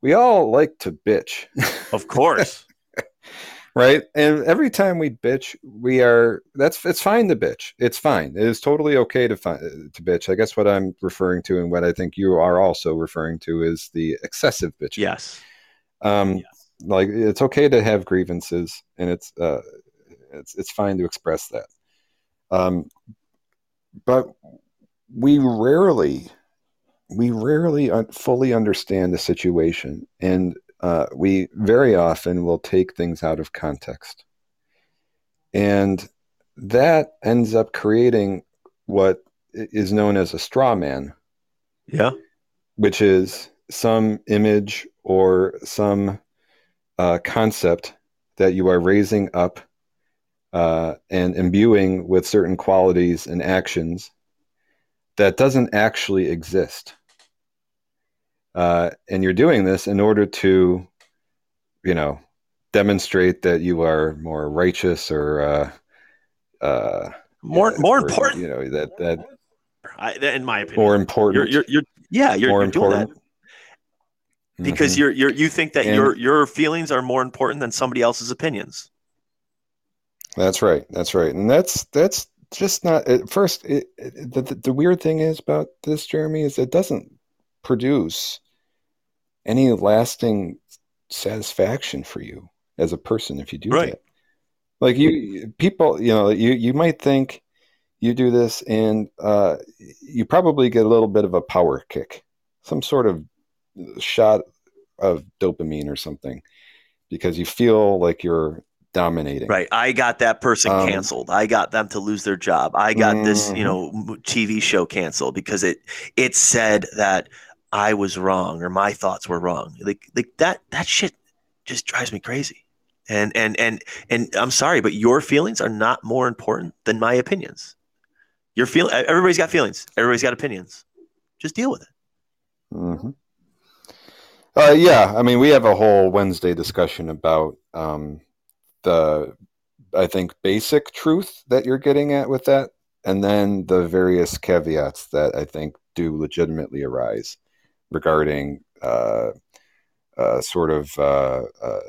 we all like to bitch. Of course. right and every time we bitch we are that's it's fine to bitch it's fine it is totally okay to fi- to bitch i guess what i'm referring to and what i think you are also referring to is the excessive bitch yes. um Yes. Like it's okay to have grievances and it's uh it's it's fine to express that. Um but we rarely we rarely fully understand the situation and uh, we very often will take things out of context. And that ends up creating what is known as a straw man. Yeah. which is some image or some uh, concept that you are raising up uh, and imbuing with certain qualities and actions that doesn't actually exist. Uh, and you're doing this in order to, you know, demonstrate that you are more righteous or, uh, uh, More more or, important. you know, that that I, in my opinion. more you're, important, you're, you're, yeah, you're, more you're doing that important. Because Mhm. you're, you're, you think that And- your, your feelings are more important than somebody else's opinions. That's right. That's right. And that's that's just not at first. It, it, the, the the weird thing is about this, Jeremy, is it doesn't produce any lasting satisfaction for you as a person if you do Right. that. Like you, people, you know, you you might think you do this, and uh, you probably get a little bit of a power kick, some sort of shot of dopamine or something, because you feel like you're dominating. Right. I got that person Um, canceled. I got them to lose their job. I got this, you Mhm. know, TV show canceled because it it said that I was wrong or my thoughts were wrong. Like like that that shit just drives me crazy. And and and and I'm sorry, but your feelings are not more important than my opinions. Your feel everybody's got feelings. Everybody's got opinions. Just deal with it. hmm Uh, yeah, I mean, we have a whole Wednesday discussion about um, the, I think, basic truth that you're getting at with that, and then the various caveats that I think do legitimately arise regarding uh, uh, sort of uh, uh,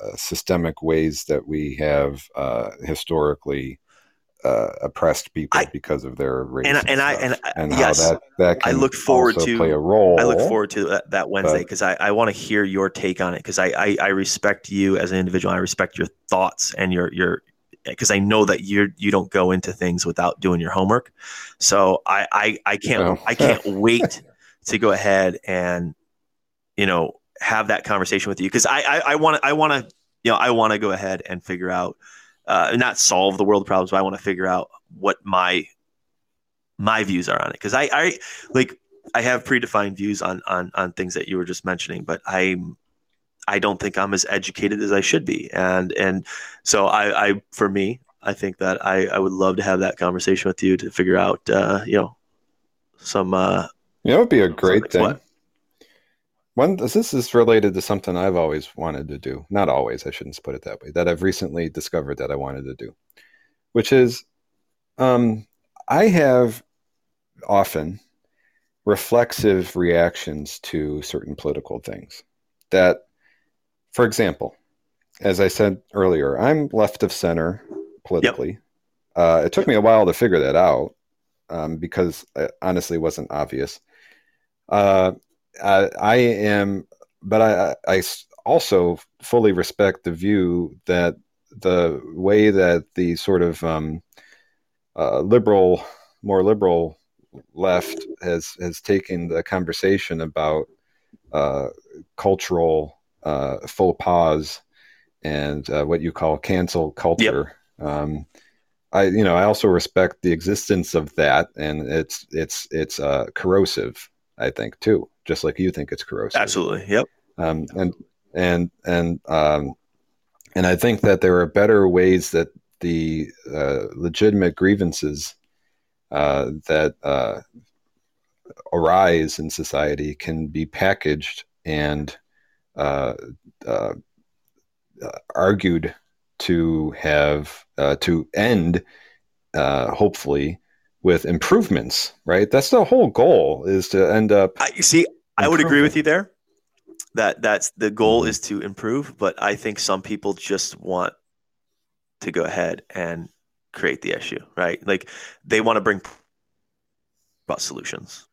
uh, systemic ways that we have historically uh, oppressed people I- because of their race and I- and, and I- and I- and yes, that that I look forward to- play a role. I look forward to that, that Wednesday because I, I want to hear your take on it because I, I I respect you as an individual. I respect your thoughts and your your because I know that you you don't go into things without doing your homework. So I I, I can't Well. I can't wait to go ahead and you know have that conversation with you because I I want to I want to you know I want to go ahead and figure out uh, not solve the world problems, but I want to figure out what my my views are on it because I I like I have predefined views on on on things that you were just mentioning, but I I don't think I'm as educated as I should be, and and so I I for me I think that I I would love to have that conversation with you to figure out uh, you know some uh, You know, it would be a great thing. what? One, this is related to something I've always wanted to do. Not always, I shouldn't put it that way. That I've recently discovered that I wanted to do, which is, um, I have often reflexive reactions to certain political things. That, for example, as I said earlier, I'm left of center politically. Uh, it took me a while to figure that out um, because it honestly wasn't obvious. Uh, I, I am, but I also fully respect the view that the way that the sort of um, uh, liberal, more liberal left has has taken the conversation about uh, cultural uh, faux pas and uh, what you call cancel culture. Um, I, you know, I also respect the existence of that, and it's it's it's uh, corrosive. I think too, just like you think it's corrosive. absolutely yep Um, and and and um, and I think that there are better ways that the uh, legitimate grievances uh, that uh, arise in society can be packaged and uh, uh, uh, argued to have uh, to end, uh, hopefully, with improvements, right? That's the whole goal is to end up. I, you see, I would agree with you there. That that's the goal is to improve, but I think some people just want to go ahead and create the issue, right? Like they want to bring about solutions.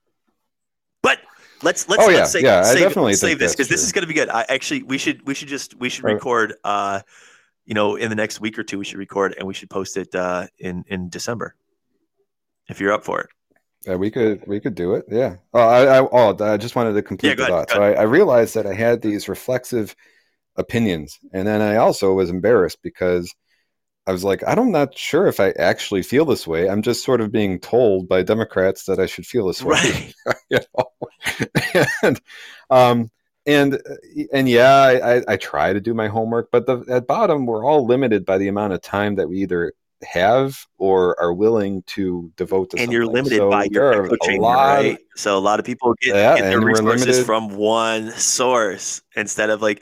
But let's let's, Oh, yeah, let's say, yeah, I save, definitely save this because this is going to be good. I actually we should we should just we should Right. record uh you know in the next week or two we should record and we should post it uh in in December if you're up for it. Yeah, we could we could do it. Yeah. Oh, I, I oh, I just wanted to complete Yeah, the ahead, thought. So I, I realized that I had these reflexive opinions, and then I also was embarrassed because I was like, I'm not sure if I actually feel this way. I'm just sort of being told by Democrats that I should feel this way. Right. you know? and um and and yeah I, I i try to do my homework but the at bottom we're all limited by the amount of time that we either have or are willing to devote to and you're limited So by your echo chamber, lot right? So a lot of people get, Yeah, get their resources limited- from one source instead of like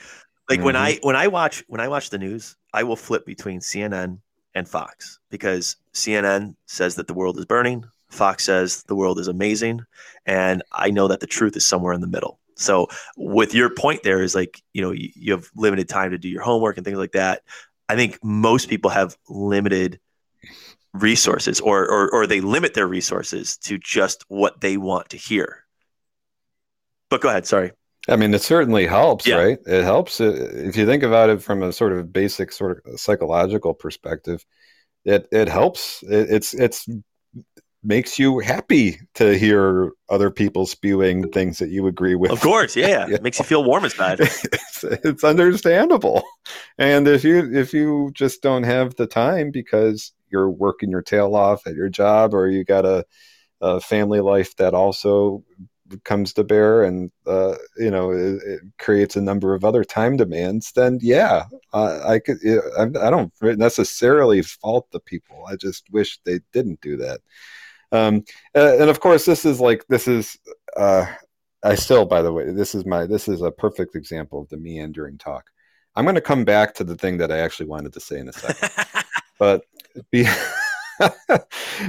like when mm-hmm. I when I watch when I watch the news, I will flip between CNN and Fox because CNN says that the world is burning, Fox says the world is amazing, and I know that the truth is somewhere in the middle. So with your point there is like, you know, you, you have limited time to do your homework and things like that. I think most people have limited resources or, or or they limit their resources to just what they want to hear. But go ahead, sorry. I mean, it certainly helps, Yeah. right? It helps uh, if you think about it from a sort of basic, sort of psychological perspective. It it helps. It, it's it's makes you happy to hear other people spewing things that you agree with. Of course, yeah, yeah. Yeah. It makes you feel warm inside. it's, it's understandable. And if you if you just don't have the time because you're working your tail off at your job or you got a, a family life that also comes to bear and uh, you know it, it creates a number of other time demands then yeah uh, i could I, I don't necessarily fault the people. I just wish they didn't do that. Um, uh, and of course this is like this is uh, I still, by the way, this is my this is a perfect example of the meandering talk. I'm going to come back to the thing that I actually wanted to say in a second, but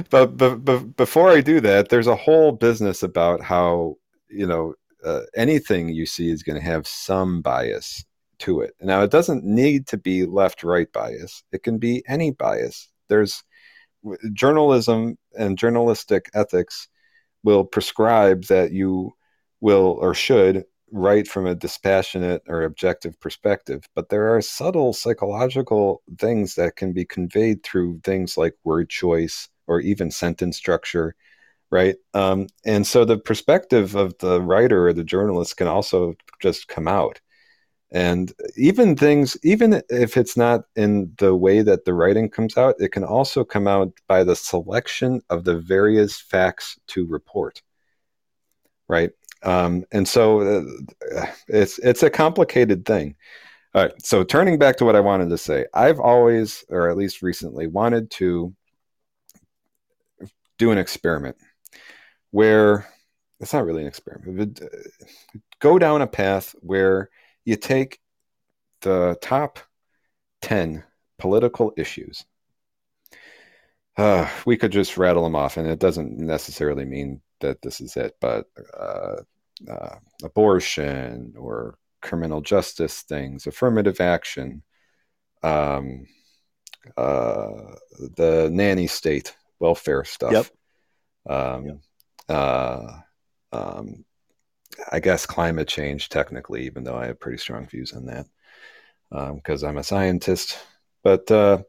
but, but but before I do that, there's a whole business about how you know uh, anything you see is going to have some bias to it. Now, it doesn't need to be left-right bias; it can be any bias. There's journalism and journalistic ethics will prescribe that you will or should write from a dispassionate or objective perspective. But there are subtle psychological things that can be conveyed through things like word choice or even sentence structure, right? Um, and so the perspective of the writer or the journalist can also just come out. And even things, even if it's not in the way that the writing comes out, it can also come out by the selection of the various facts to report, right? Um, and so uh, it's it's a complicated thing. All right. So turning back to what I wanted to say, I've always, or at least recently, wanted to do an experiment where it's not really an experiment, but uh, go down a path where you take the top 10 political issues. Uh, we could just rattle them off, and it doesn't necessarily mean that this is it, but uh, uh, abortion or criminal justice things, affirmative action, um, uh, the nanny state, welfare stuff. Yep. Um, uh, um, I guess climate change, technically, even though I have pretty strong views on that because I'm a scientist. But uh,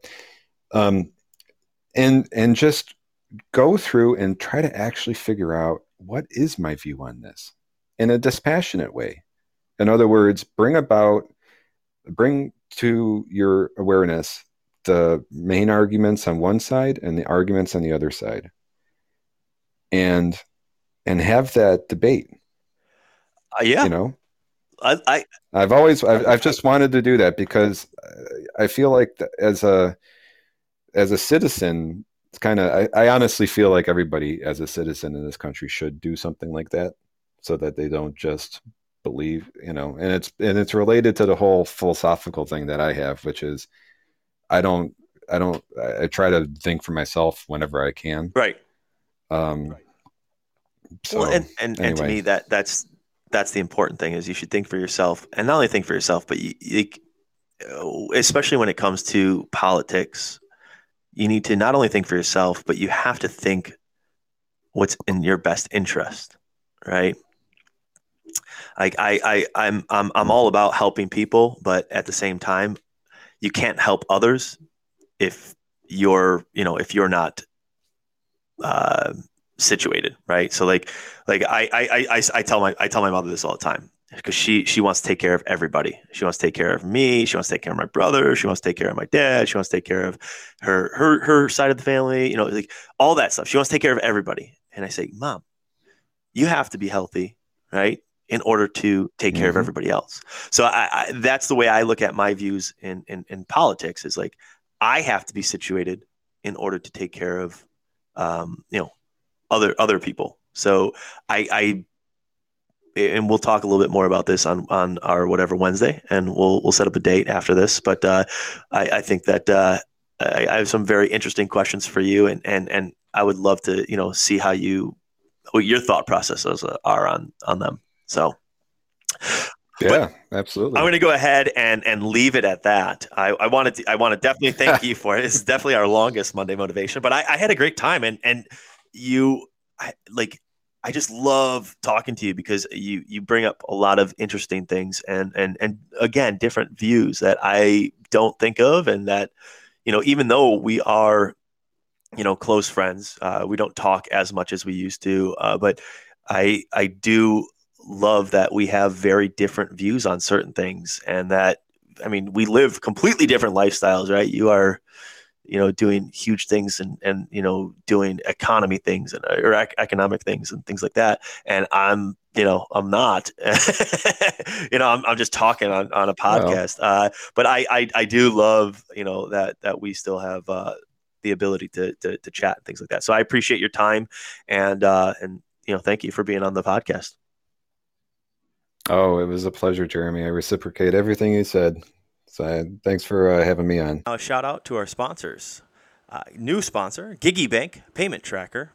um, and and just go through and try to actually figure out what is my view on this in a dispassionate way. In other words, bring about, bring to your awareness the main arguments on one side and the arguments on the other side, and and have that debate. Uh, yeah, You know, I, I I've always I've, I've just wanted to do that because I feel like as a as a citizen, it's kind of I, I honestly feel like everybody as a citizen in this country should do something like that so that they don't just believe, you know, and it's and it's related to the whole philosophical thing that I have, which is I don't I don't I, try to think for myself whenever I can. right. Um, so, well, and, and, and to me that that's that's the important thing is you should think for yourself and not only think for yourself but you, you especially when it comes to politics you need to not only think for yourself but you have to think what's in your best interest right like I, I I'm I'm I'm all about helping people, but at the same time, you can't help others if you're you know if you're not uh, situated, right? So like like I I I I tell my I tell my mother this all the time because she she wants to take care of everybody. She wants to take care of me. She wants to take care of my brother. She wants to take care of my dad. She wants to take care of her her her side of the family. You know, like all that stuff. She wants to take care of everybody. And I say, Mom, you have to be healthy, right? In order to take care mm-hmm. of everybody else. So I, I, that's the way I look at my views in, in, in politics is like, I have to be situated in order to take care of, um, you know, other, other people. So I, I, and we'll talk a little bit more about this on, on our whatever Wednesday and we'll, we'll set up a date after this. But, uh, I, I think that, uh, I, I have some very interesting questions for you and, and, and I would love to, you know, see how you, what your thought processes are on, on them. So, yeah, absolutely. I'm going to go ahead and and leave it at that. I, I wanted to, I want to definitely thank you for it. It's definitely our longest Monday motivation, but I, I had a great time and and you I, like I just love talking to you because you you bring up a lot of interesting things and and and again different views that I don't think of and that you know even though we are you know close friends uh, we don't talk as much as we used to uh, but I I do love that we have very different views on certain things and that I mean we live completely different lifestyles, right? You are you know doing huge things and and you know doing economy things and or economic things and things like that. And i'm you know i'm not. You know I'm, I'm just talking on, on a podcast. Well. uh, but I, I i do love you know that that we still have uh, the ability to, to to chat and things like that. So i appreciate your time and uh and you know thank you for being on the podcast Oh, it was a pleasure, Jeremy. I reciprocate everything you said. So thanks for uh, having me on. A shout out to our sponsors. Uh, new sponsor, GiggyBank Payment Tracker.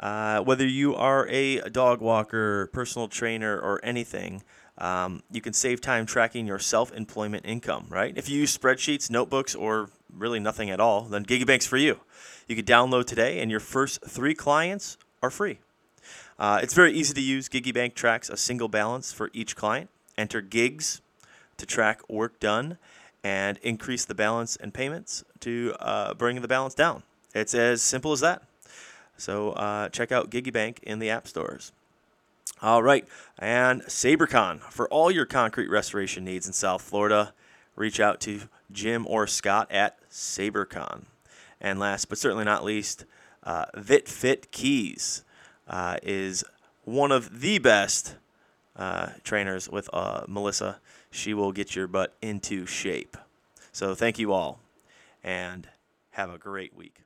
Uh, whether you are a dog walker, personal trainer, or anything, um, you can save time tracking your self employment income, right? If you use spreadsheets, notebooks, or really nothing at all, then GiggyBank's for you. You can download today, and your first three clients are free. Uh, it's very easy to use. GiggyBank tracks a single balance for each client. Enter gigs to track work done and increase the balance and payments to uh, bring the balance down. It's as simple as that. So uh, check out GiggyBank in the app stores. All right, and SaberCon for all your concrete restoration needs in South Florida. Reach out to Jim or Scott at SaberCon. And last but certainly not least, uh, VitFit Keys uh, is one of the best uh, trainers with uh, Melissa. She will get your butt into shape. So thank you all, and have a great week.